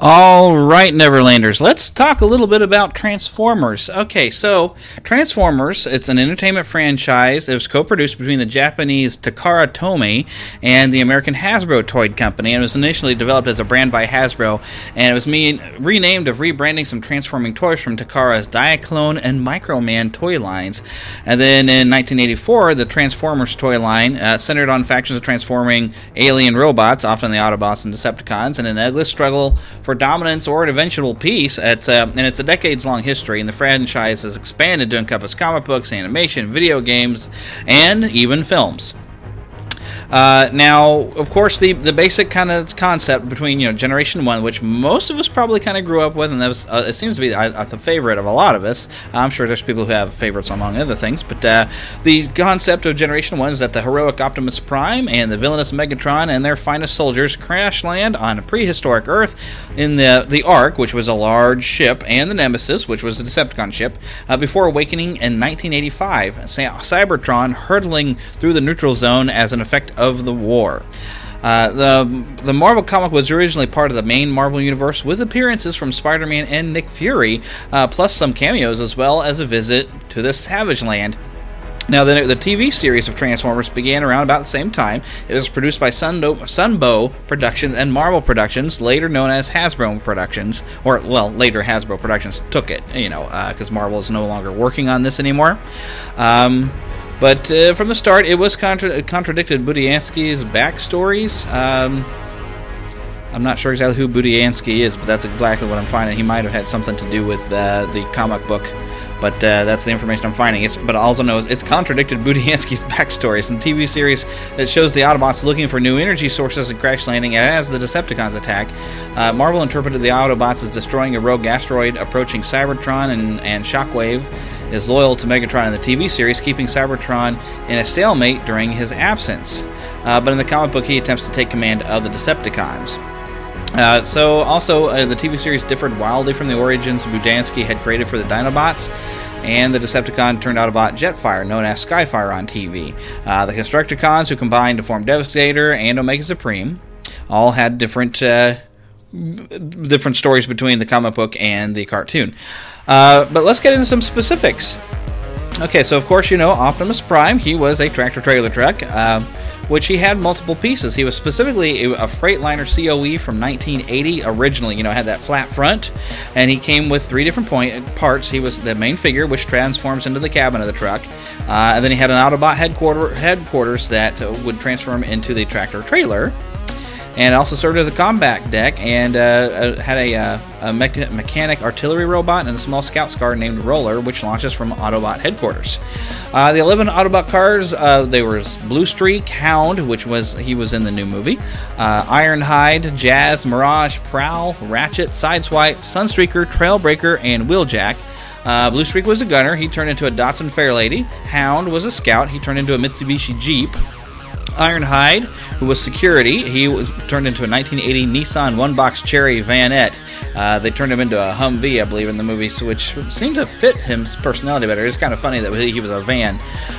All right, Neverlanders, let's talk a little bit about Transformers. Okay, so Transformers, it's an entertainment franchise. It was co produced between the Japanese Takara Tomy and the American Hasbro Toy Company, and it was initially developed as a brand by Hasbro, and it was mean, renamed of rebranding some transforming toys from Takara's Diaclone and Microman toy lines. And then in 1984, the Transformers toy line uh, centered on factions of transforming alien robots, often the Autobots and Decepticons, in an endless struggle for dominance or an eventual peace. It's, uh, and it's a decades long history, and the franchise has expanded to encompass comic books, animation, video games, and even films. Uh, now, of course, the the basic kind of concept between you know Generation One, which most of us probably kind of grew up with, and that was uh, it seems to be uh, the favorite of a lot of us. I'm sure there's people who have favorites among other things, but uh, the concept of Generation One is that the heroic Optimus Prime and the villainous Megatron and their finest soldiers crash land on a prehistoric Earth in the the Ark, which was a large ship, and the Nemesis, which was a Decepticon ship, uh, before awakening in 1985. Cybertron hurtling through the neutral zone as an effect of the war. Uh, the the Marvel comic was originally part of the main Marvel universe, with appearances from Spider-Man and Nick Fury, uh, plus some cameos as well as a visit to the Savage Land. Now, the, the TV series of Transformers began around about the same time. It was produced by Sunbo, Sunbow Productions and Marvel Productions, later known as Hasbro Productions, or well, later Hasbro Productions took it, you know, because Marvel is no longer working on this anymore. Um, but uh, from the start, it was contra- contradicted Budiansky's backstories. Um, I'm not sure exactly who Budiansky is, but that's exactly what I'm finding. He might have had something to do with uh, the comic book, but uh, that's the information I'm finding. It's, but also knows it's contradicted Budiansky's backstories. In the TV series, that shows the Autobots looking for new energy sources and crash landing as the Decepticons attack. Uh, Marvel interpreted the Autobots as destroying a rogue asteroid approaching Cybertron, and, and Shockwave is loyal to Megatron in the TV series, keeping Cybertron in a stalemate during his absence. Uh, but in the comic book, he attempts to take command of the Decepticons. Uh, so, also, uh, the TV series differed wildly from the origins Budiansky had created for the Dinobots, and the Decepticon turned out Autobot Jetfire, known as Skyfire on TV. Uh, the Constructicons, who combined to form Devastator and Omega Supreme, all had different uh, different stories between the comic book and the cartoon. Uh, but let's get into some specifics. Okay, so of course you know Optimus Prime. He was a tractor trailer truck, uh, which he had multiple pieces. He was specifically a, Freightliner COE from 1980 originally. You know, had that flat front, and he came with three different point parts. He was the main figure, which transforms into the cabin of the truck, uh, and then he had an Autobot headquarter, headquarters that would transform into the tractor trailer and also served as a combat deck and uh, uh, had a, uh, a mecha- mechanic artillery robot and a small scout car named Roller, which launches from Autobot headquarters. Uh, the 11 Autobot cars, uh, they were Blue Streak, Hound, which was he was in the new movie, uh, Ironhide, Jazz, Mirage, Prowl, Ratchet, Sideswipe, Sunstreaker, Trailbreaker, and Wheeljack. Uh, Blue Streak was a gunner. He turned into a Datsun Fairlady. Hound was a scout. He turned into a Mitsubishi Jeep. Ironhide, who was security. He was turned into a 1980 Nissan one box Cherry Vanette. Uh, they turned him into a Humvee, I believe, in the movie, which seemed to fit his personality better. It's kind of funny that he was a van,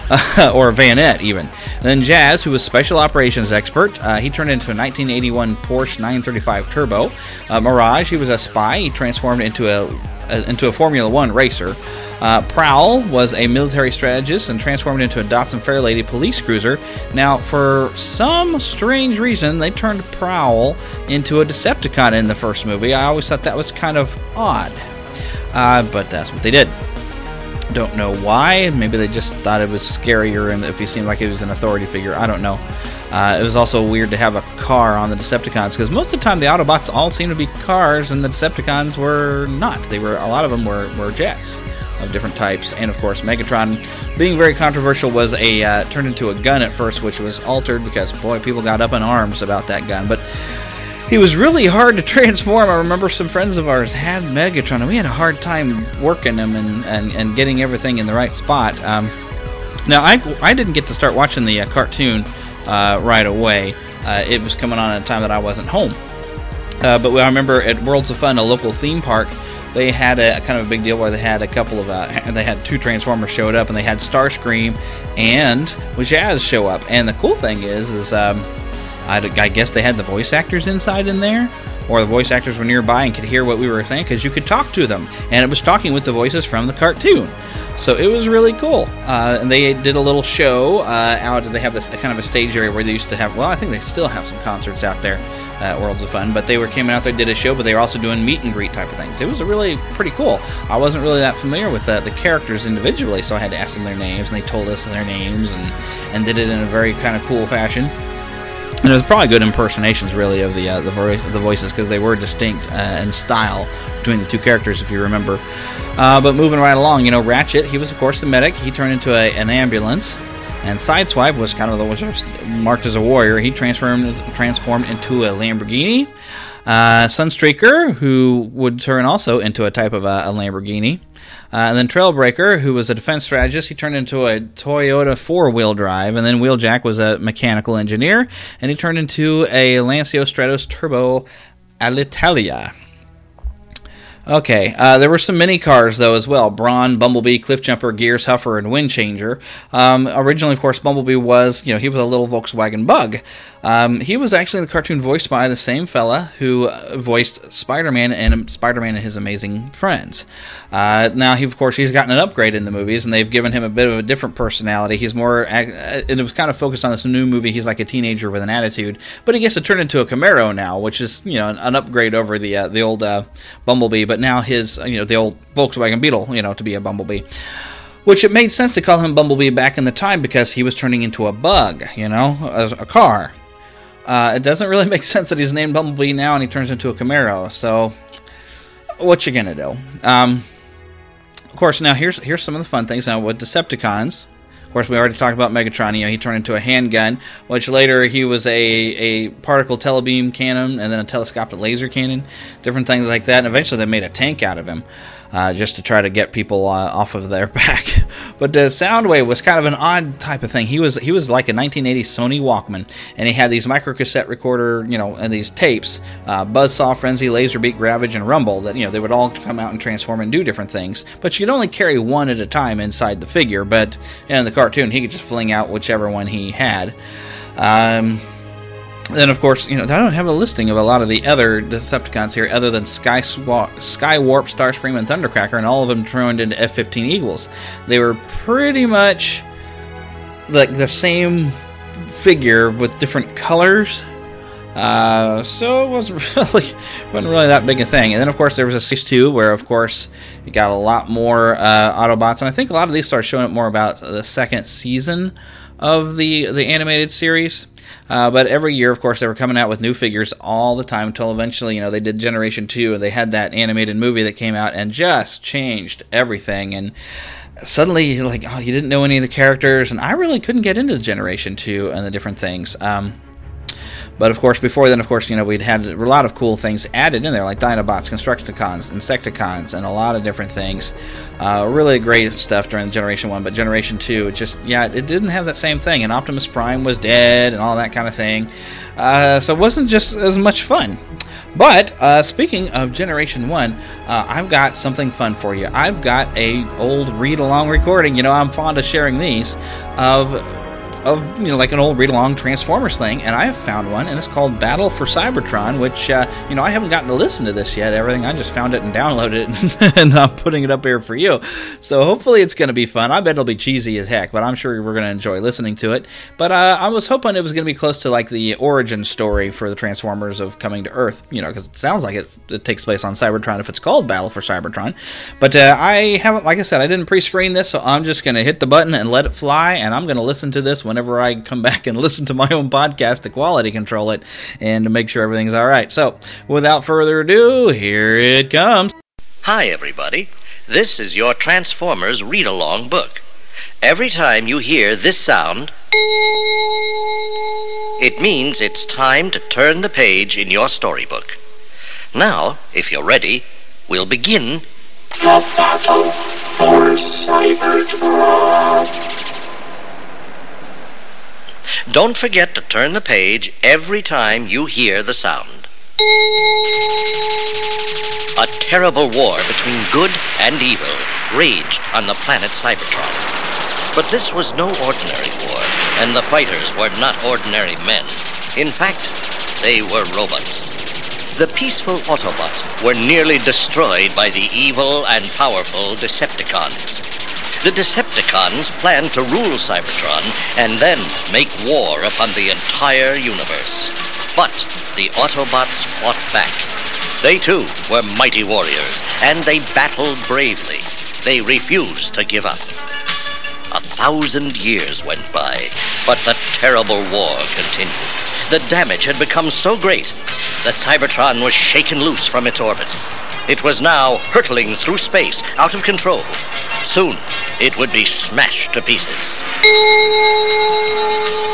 uh, or a vanette, even. Then Jazz, who was special operations expert, uh, he turned into a 1981 Porsche 935 Turbo. Uh, Mirage, he was a spy. He transformed into a uh, into a Formula One racer. Uh, Prowl was a military strategist and transformed into a Datsun Fairlady police cruiser. Now, for some strange reason, they turned Prowl into a Decepticon in the first movie. I always thought that was kind of odd, uh, but that's what they did. Don't know why. Maybe they just thought it was scarier, and if he seemed like he was an authority figure, I don't know. Uh, it was also weird to have a car on the Decepticons because most of the time the Autobots all seemed to be cars, and the Decepticons were not. They were a lot of them were, were jets of different types, and of course Megatron, being very controversial, was a uh, turned into a gun at first, which was altered because boy, people got up in arms about that gun, but. He was really hard to transform. I remember some friends of ours had Megatron, and we had a hard time working him and, and, and getting everything in the right spot. Um, now, I, I didn't get to start watching the uh, cartoon uh, right away. Uh, it was coming on at a time that I wasn't home. Uh, but I remember at Worlds of Fun, a local theme park, they had a, kind of a big deal where they had a couple of uh, they had two Transformers showed up, and they had Starscream and Jazz show up. And the cool thing is, is um, I, I guess they had the voice actors inside in there, or the voice actors were nearby and could hear what we were saying because you could talk to them, and it was talking with the voices from the cartoon. So it was really cool. Uh, and they did a little show uh, out. They have this kind of a stage area where they used to have. Well, I think they still have some concerts out there at Worlds of Fun. But they were came out there, did a show, but they were also doing meet and greet type of things. It was really pretty cool. I wasn't really that familiar with uh, the characters individually, so I had to ask them their names, and they told us their names, and and did it in a very kind of cool fashion. And it was probably good impersonations, really, of the uh, the, vo- the voices because they were distinct uh, in style between the two characters, if you remember. Uh, but moving right along, you know, Ratchet, he was of course the medic. He turned into a, an ambulance, and Sideswipe was kind of the was marked as a warrior. He transformed transformed into a Lamborghini. Uh, Sunstreaker, who would turn also into a type of a, a Lamborghini. Uh, and then Trailbreaker, who was a defense strategist, he turned into a Toyota four wheel drive. And then Wheeljack was a mechanical engineer, and he turned into a Lancia Stratos Turbo Alitalia. Okay, uh, there were some mini cars though as well: Brawn, Bumblebee, Cliffjumper, Gears, Huffer, and Windchanger. Um, originally, of course, Bumblebee was you know he was a little Volkswagen Bug. Um, he was actually the cartoon voiced by the same fella who uh, voiced Spider-Man and Spider-Man and His Amazing Friends. Uh, now, he of course he's gotten an upgrade in the movies, and they've given him a bit of a different personality. He's more, uh, and it was kind of focused on this new movie. He's like a teenager with an attitude, but he gets to turn into a Camaro now, which is you know an, an upgrade over the uh, the old uh, Bumblebee. But now his you know the old Volkswagen Beetle, you know, to be a Bumblebee which it made sense to call him Bumblebee back in the time because he was turning into a bug, you know, a, a car. Uh, it doesn't really make sense that he's named Bumblebee now and he turns into a Camaro. So, what you gonna do? Um, of course, now here's here's some of the fun things. Now with Decepticons, of course, we already talked about Megatron. You know, he turned into a handgun, which later he was a, a particle telebeam cannon and then a telescopic laser cannon, different things like that. And eventually, they made a tank out of him uh, just to try to get people uh, off of their back. but the Soundwave was kind of an odd type of thing. He was he was like a 1980s Sony Walkman, and he had these micro cassette recorder, you know, and these tapes, uh, Buzzsaw, Frenzy, Laserbeak, Ravage, and Rumble. That you know they would all come out and transform and do different things. But you could only carry one at a time inside the figure. But in the cartoon, he could just fling out whichever one he had. Um, then, of course, you know, I don't have a listing of a lot of the other Decepticons here, other than Sky, Swap, Sky Warp, Starscream, and Thundercracker, and all of them turned into F 15 Eagles. They were pretty much like the same figure with different colors. Uh, so it wasn't really wasn't really that big a thing. And then of course there was a series two where of course you got a lot more uh, Autobots, and I think a lot of these started showing up more about the second season of the the animated series. Uh, but every year, of course, they were coming out with new figures all the time until eventually, you know, they did Generation 2 and they had that animated movie that came out and just changed everything. And suddenly, like, oh, you didn't know any of the characters. And I really couldn't get into Generation 2 and the different things. Um, but of course, before then, of course, you know, we'd had a lot of cool things added in there, like Dinobots, Constructicons, Insecticons, and a lot of different things. Uh, really great stuff during Generation 1, but Generation 2, it just, yeah, it didn't have that same thing. And Optimus Prime was dead and all that kind of thing. Uh, so it wasn't just as much fun. But uh, speaking of Generation One, uh, I've got something fun for you. I've got a old read along recording. You know, I'm fond of sharing these of of you know like an old read along Transformers thing, and I have found one, and it's called Battle for Cybertron, which uh, you know I haven't gotten to listen to this yet. Everything I just found it and downloaded it, and I'm putting it up here for you. So hopefully it's going to be fun. I bet it'll be cheesy as heck, but I'm sure we're going to enjoy listening to it. But uh, I was hoping it was going to be close to like the origin story for the Transformers of coming to Earth, you know, because it sounds like it, it, takes place on Cybertron if it's called Battle for Cybertron. But uh, I haven't, like I said, I didn't pre-screen this, so I'm just going to hit the button and let it fly, and I'm going to listen to this whenever I come back and listen to my own podcast to quality control it and to make sure everything's all right. So, without further ado, here it comes. Hi, everybody. This is your Transformers read along book. Every time you hear this sound, it means it's time to turn the page in your storybook. Now, if you're ready, we'll begin the battle for Cybertron. Don't forget to turn the page every time you hear the sound. A terrible war between good and evil raged on the planet Cybertron. But this was no ordinary war, and the fighters were not ordinary men. In fact, they were robots. The peaceful Autobots were nearly destroyed by the evil and powerful Decepticons. The Decepticons planned to rule Cybertron and then make war upon the entire universe. But the Autobots fought back. They too were mighty warriors, and they battled bravely. They refused to give up. A thousand years went by, but the terrible war continued. The damage had become so great that Cybertron was shaken loose from its orbit. It was now hurtling through space, out of control. Soon, it would be smashed to pieces.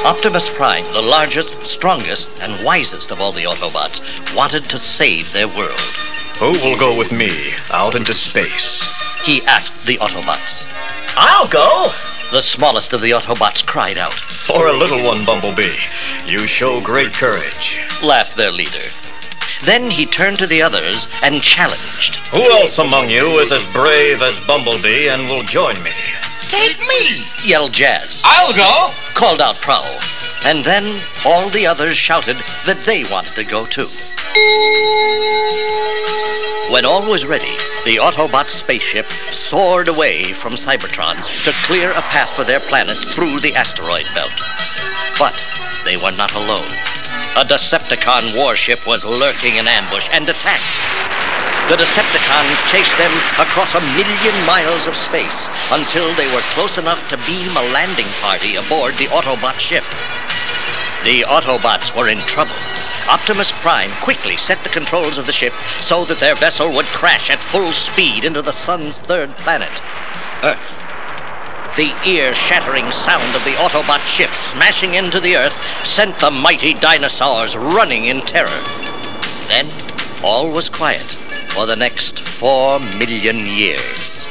Optimus Prime, the largest, strongest, and wisest of all the Autobots, wanted to save their world. Who will go with me out into space? He asked the Autobots. I'll go! The smallest of the Autobots cried out. For a little one, Bumblebee. You show great courage. Laughed their leader. Then he turned to the others and challenged. Who else among you is as brave as Bumblebee and will join me? Take me! yelled Jazz. I'll go! called out Prowl. And then all the others shouted that they wanted to go too. When all was ready, the Autobot spaceship soared away from Cybertron to clear a path for their planet through the asteroid belt. But they were not alone. A Decepticon warship was lurking in ambush and attacked. The Decepticons chased them across a million miles of space until they were close enough to beam a landing party aboard the Autobot ship. The Autobots were in trouble. Optimus Prime quickly set the controls of the ship so that their vessel would crash at full speed into the sun's third planet, Earth. The ear-shattering sound of the Autobot ship smashing into the Earth sent the mighty dinosaurs running in terror. Then all was quiet for the next four million years.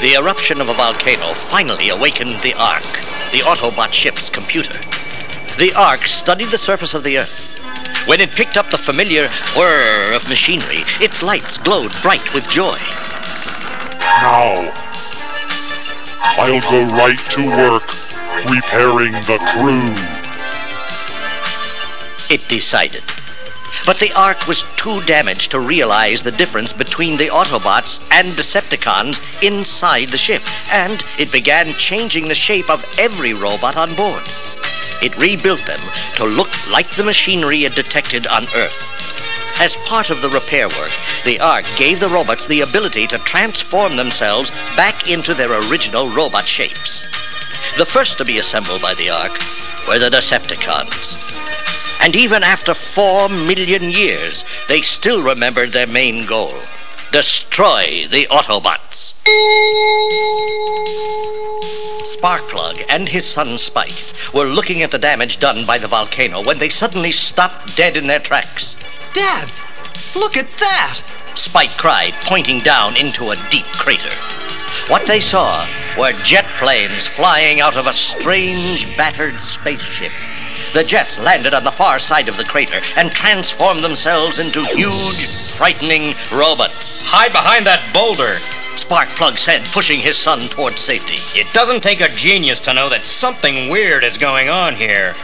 The eruption of a volcano finally awakened the Ark, the Autobot ship's computer. The Ark studied the surface of the Earth. When it picked up the familiar whir of machinery, its lights glowed bright with joy. Now, I'll go right to work repairing the crew. It decided. But the Ark was too damaged to realize the difference between the Autobots and Decepticons inside the ship, and it began changing the shape of every robot on board. It rebuilt them to look like the machinery it detected on Earth. As part of the repair work, the Ark gave the robots the ability to transform themselves back into their original robot shapes. The first to be assembled by the Ark were the Decepticons. And even after four million years, they still remembered their main goal destroy the Autobots. Sparkplug and his son Spike were looking at the damage done by the volcano when they suddenly stopped dead in their tracks. Dad, look at that! Spike cried, pointing down into a deep crater. What they saw were jet planes flying out of a strange, battered spaceship. The jets landed on the far side of the crater and transformed themselves into huge, frightening robots. Hide behind that boulder, Sparkplug said, pushing his son towards safety. It doesn't take a genius to know that something weird is going on here.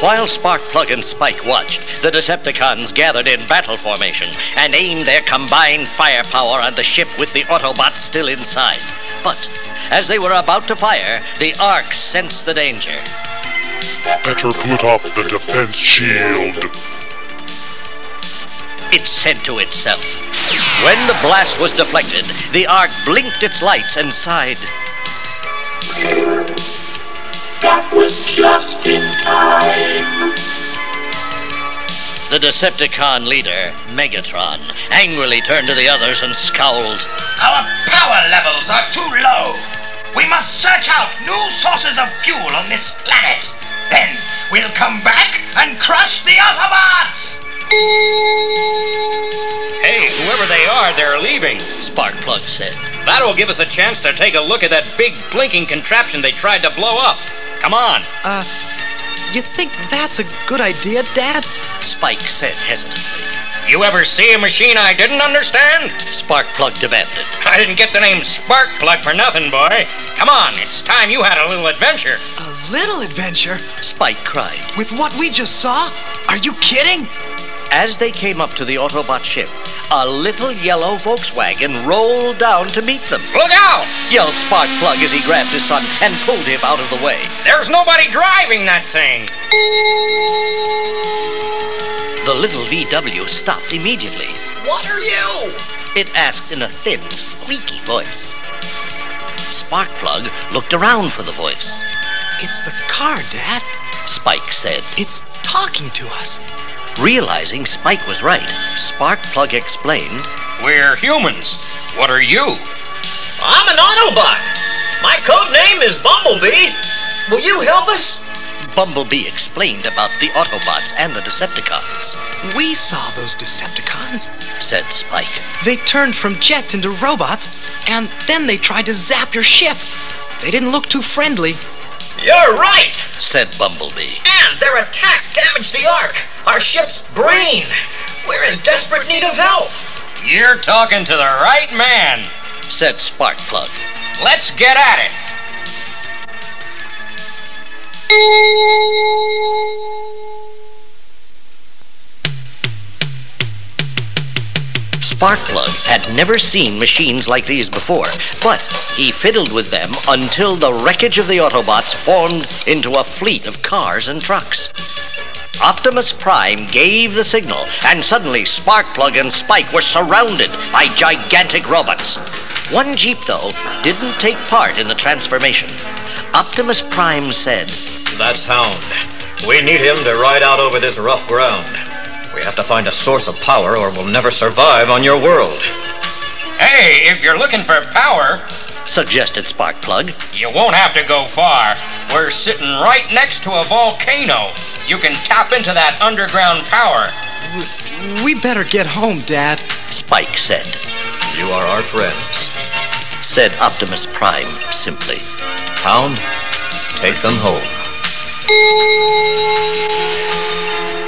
While Sparkplug and Spike watched, the Decepticons gathered in battle formation and aimed their combined firepower at the ship with the Autobots still inside. But as they were about to fire, the Ark sensed the danger. Better put up the defense shield. It said to itself. When the blast was deflected, the Ark blinked its lights and sighed. That was just in time. The Decepticon leader, Megatron, angrily turned to the others and scowled. Our power levels are too low. We must search out new sources of fuel on this planet. Then we'll come back and crush the Autobots! Hey, whoever they are, they're leaving. Sparkplug said. That'll give us a chance to take a look at that big blinking contraption they tried to blow up. Come on. Uh, you think that's a good idea, Dad? Spike said hesitantly. You ever see a machine I didn't understand? Sparkplug demanded. I didn't get the name Sparkplug for nothing, boy. Come on, it's time you had a little adventure. A little adventure? Spike cried. With what we just saw? Are you kidding? As they came up to the Autobot ship, a little yellow Volkswagen rolled down to meet them. Look out! yelled Sparkplug as he grabbed his son and pulled him out of the way. There's nobody driving that thing. The little VW stopped immediately. What are you? It asked in a thin, squeaky voice. Sparkplug looked around for the voice. It's the car, Dad. Spike said. It's talking to us. Realizing Spike was right, Sparkplug explained, We're humans. What are you? I'm an Autobot. My code name is Bumblebee. Will you help us? Bumblebee explained about the Autobots and the Decepticons. We saw those Decepticons, said Spike. They turned from jets into robots, and then they tried to zap your ship. They didn't look too friendly. You're right, said Bumblebee. And their attack damaged the Ark, our ship's brain. We're in desperate need of help. You're talking to the right man, said Sparkplug. Let's get at it. Sparkplug had never seen machines like these before, but he fiddled with them until the wreckage of the Autobots formed into a fleet of cars and trucks. Optimus Prime gave the signal, and suddenly Sparkplug and Spike were surrounded by gigantic robots. One Jeep, though, didn't take part in the transformation. Optimus Prime said, That's Hound. We need him to ride out over this rough ground. We have to find a source of power or we'll never survive on your world. Hey, if you're looking for power, suggested Sparkplug, you won't have to go far. We're sitting right next to a volcano. You can tap into that underground power. We, we better get home, Dad, Spike said. You are our friends, said Optimus Prime simply. Hound, take them home.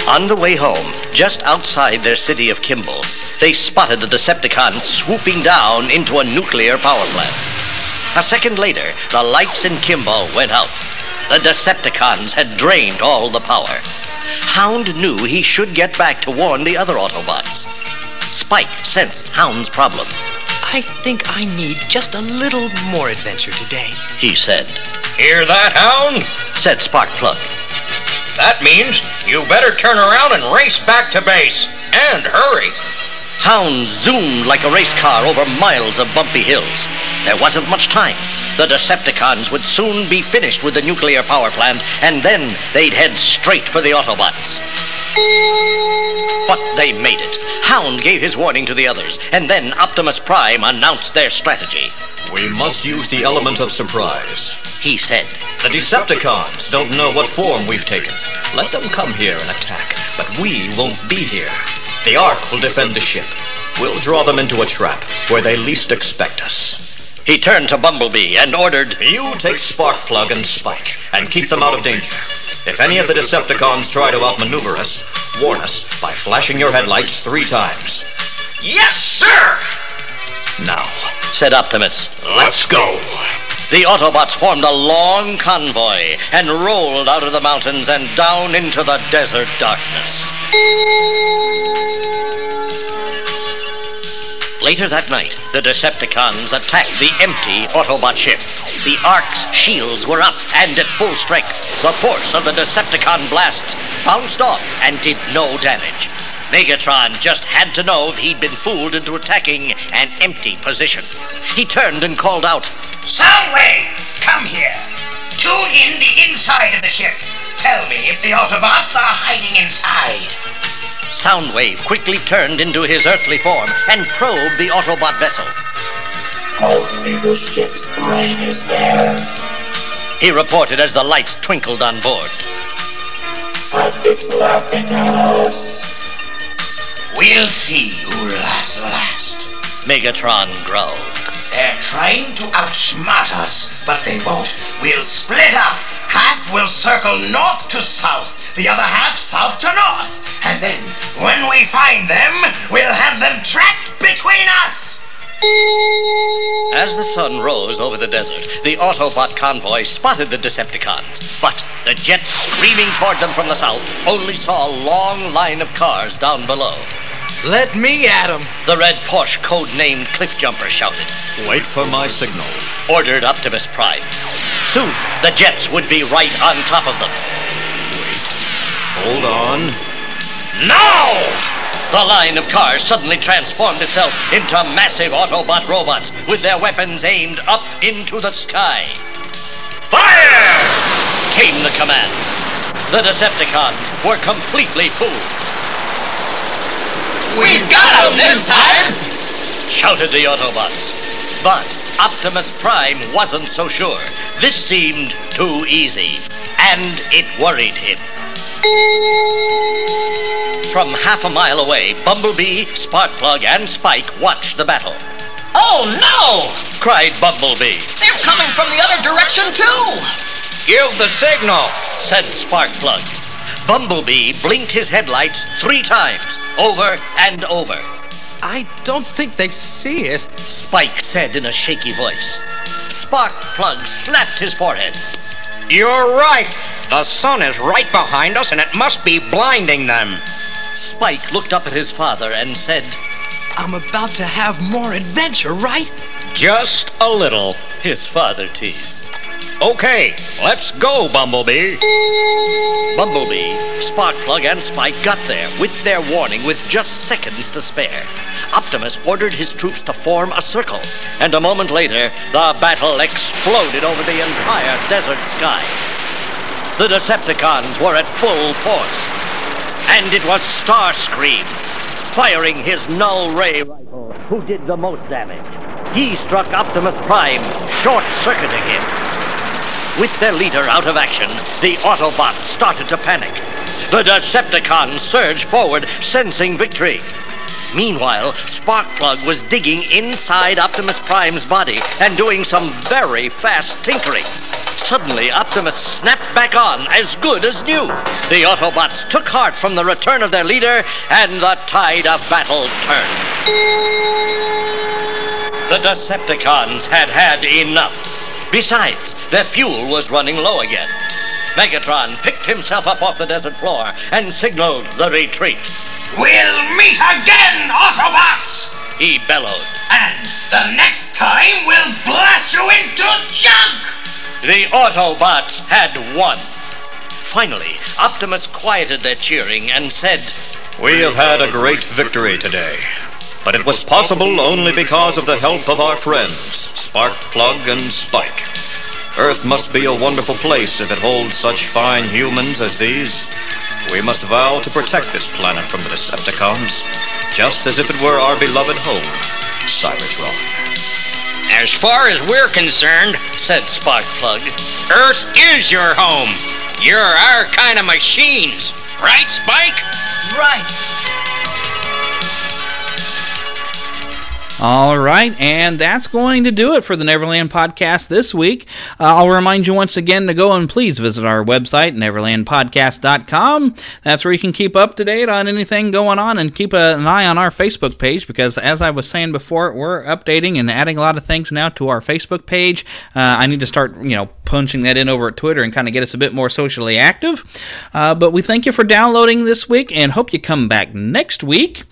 On the way home, just outside their city of Kimball, they spotted the Decepticons swooping down into a nuclear power plant. A second later, the lights in Kimball went out. The Decepticons had drained all the power. Hound knew he should get back to warn the other Autobots. Spike sensed Hound's problem. I think I need just a little more adventure today, he said. Hear that, Hound? said Sparkplug. That means you better turn around and race back to base. And hurry. Hound zoomed like a race car over miles of bumpy hills. There wasn't much time. The Decepticons would soon be finished with the nuclear power plant, and then they'd head straight for the Autobots. But they made it. Hound gave his warning to the others, and then Optimus Prime announced their strategy. We must use the element of surprise, he said. The Decepticons don't know what form we've taken. Let them come here and attack, but we won't be here. The Ark will defend the ship. We'll draw them into a trap where they least expect us. He turned to Bumblebee and ordered, You take Sparkplug and Spike and keep them out of danger. If any of the Decepticons try to outmaneuver us, warn us by flashing your headlights three times. Yes, sir! Now, said Optimus. let's go. The Autobots formed a long convoy and rolled out of the mountains and down into the desert darkness. Later that night, the Decepticons attacked the empty Autobot ship. The Ark's shields were up and at full strength. The force of the Decepticon blasts bounced off and did no damage. Megatron just had to know if he'd been fooled into attacking an empty position. He turned and called out, Soundwave, come here. Tune in the inside of the ship. Tell me if the Autobots are hiding inside. Soundwave quickly turned into his earthly form and probed the Autobot vessel. Only the ship's brain is there. He reported as the lights twinkled on board. And it's laughing at us. We'll see who laughs last. Megatron growled. They're trying to outsmart us, but they won't. We'll split up. Half will circle north to south, the other half south to north. And then, when we find them, we'll have them trapped between us. As the sun rose over the desert, the Autobot convoy spotted the Decepticons. But the jets screaming toward them from the south only saw a long line of cars down below. Let me at him. The red Porsche codenamed Cliffjumper shouted. Wait for my signal. Ordered Optimus Prime. Soon, the jets would be right on top of them. Hold on. Now! The line of cars suddenly transformed itself into massive Autobot robots with their weapons aimed up into the sky. Fire! Came the command. The Decepticons were completely fooled. We've got them this time! Shouted the Autobots. But Optimus Prime wasn't so sure. This seemed too easy, and it worried him. From half a mile away, Bumblebee, Sparkplug, and Spike watched the battle. Oh no! Cried Bumblebee. They're coming from the other direction too! Give the signal. said Sparkplug. Bumblebee blinked his headlights three times, over and over. I don't think they see it. Spike said in a shaky voice. Sparkplug slapped his forehead. You're right. The sun is right behind us and it must be blinding them. Spike looked up at his father and said, I'm about to have more adventure, right? Just a little. his father teased. Okay, let's go, Bumblebee. Bumblebee, Sparkplug, and Spike got there with their warning with just seconds to spare. Optimus ordered his troops to form a circle, and a moment later, the battle exploded over the entire desert sky. The Decepticons were at full force, and it was Starscream, firing his null ray rifle, who did the most damage. He struck Optimus Prime, short-circuiting him. With their leader out of action, the Autobots started to panic. The Decepticons surged forward, sensing victory. Meanwhile, Sparkplug was digging inside Optimus Prime's body and doing some very fast tinkering. Suddenly, Optimus snapped back on, as good as new. The Autobots took heart from the return of their leader, and the tide of battle turned. The Decepticons had had enough. Besides, their fuel was running low again. Megatron picked himself up off the desert floor and signaled the retreat. We'll meet again, Autobots! He bellowed. And the next time we'll blast you into junk! The Autobots had won. Finally, Optimus quieted their cheering and said, We have had a great victory today. But it was possible only because of the help of our friends, Sparkplug and Spike. Earth must be a wonderful place if it holds such fine humans as these. We must vow to protect this planet from the Decepticons, just as if it were our beloved home, Cybertron. As far as we're concerned, said Sparkplug, Earth is your home. You're our kind of machines. Right, Spike? Right. All right, and that's going to do it for the Neverland podcast this week. Uh, I'll remind you once again to go and please visit our website, neverlandpodcast.com. That's where you can keep up to date on anything going on and keep a, an eye on our Facebook page because, as I was saying before, we're updating and adding a lot of things now to our Facebook page. Uh, I need to start, you know, punching that in over at Twitter and kind of get us a bit more socially active. Uh, but we thank you for downloading this week and hope you come back next week.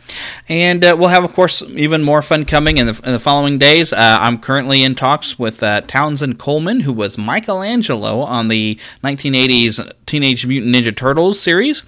And uh, we'll have, of course, even more fun coming in the, in the following days. Uh, I'm currently in talks with uh, Townsend Coleman, who was Michelangelo on the 1980s Teenage Mutant Ninja Turtles series.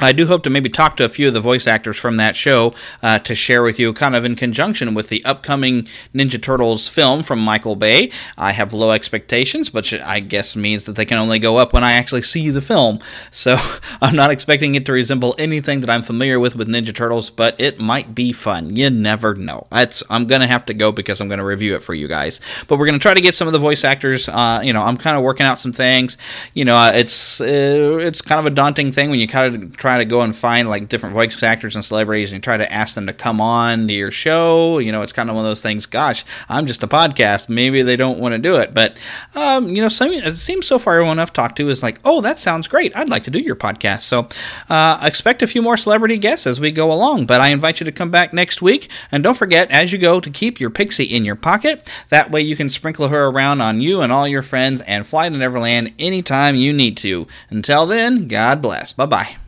I do hope to maybe talk to a few of the voice actors from that show uh, to share with you, kind of in conjunction with the upcoming Ninja Turtles film from Michael Bay. I have low expectations, but I guess means that they can only go up when I actually see the film. So I'm not expecting it to resemble anything that I'm familiar with with Ninja Turtles, but it might be fun. You never know. That's, I'm going to have to go because I'm going to review it for you guys. But we're going to try to get some of the voice actors. Uh, you know, I'm kind of working out some things. You know, uh, it's uh, it's kind of a daunting thing when you kind of try try to go and find like different voice actors and celebrities and try to ask them to come on to your show. You know, it's kind of one of those things. Gosh, I'm just a podcast. Maybe they don't want to do it, but um, you know, some, it seems so far everyone I've talked to is like, oh, that sounds great. I'd like to do your podcast. So uh, expect a few more celebrity guests as we go along. But I invite you to come back next week, and don't forget as you go to keep your pixie in your pocket. That way you can sprinkle her around on you and all your friends and fly to Neverland anytime you need to. Until then, God bless. Bye bye.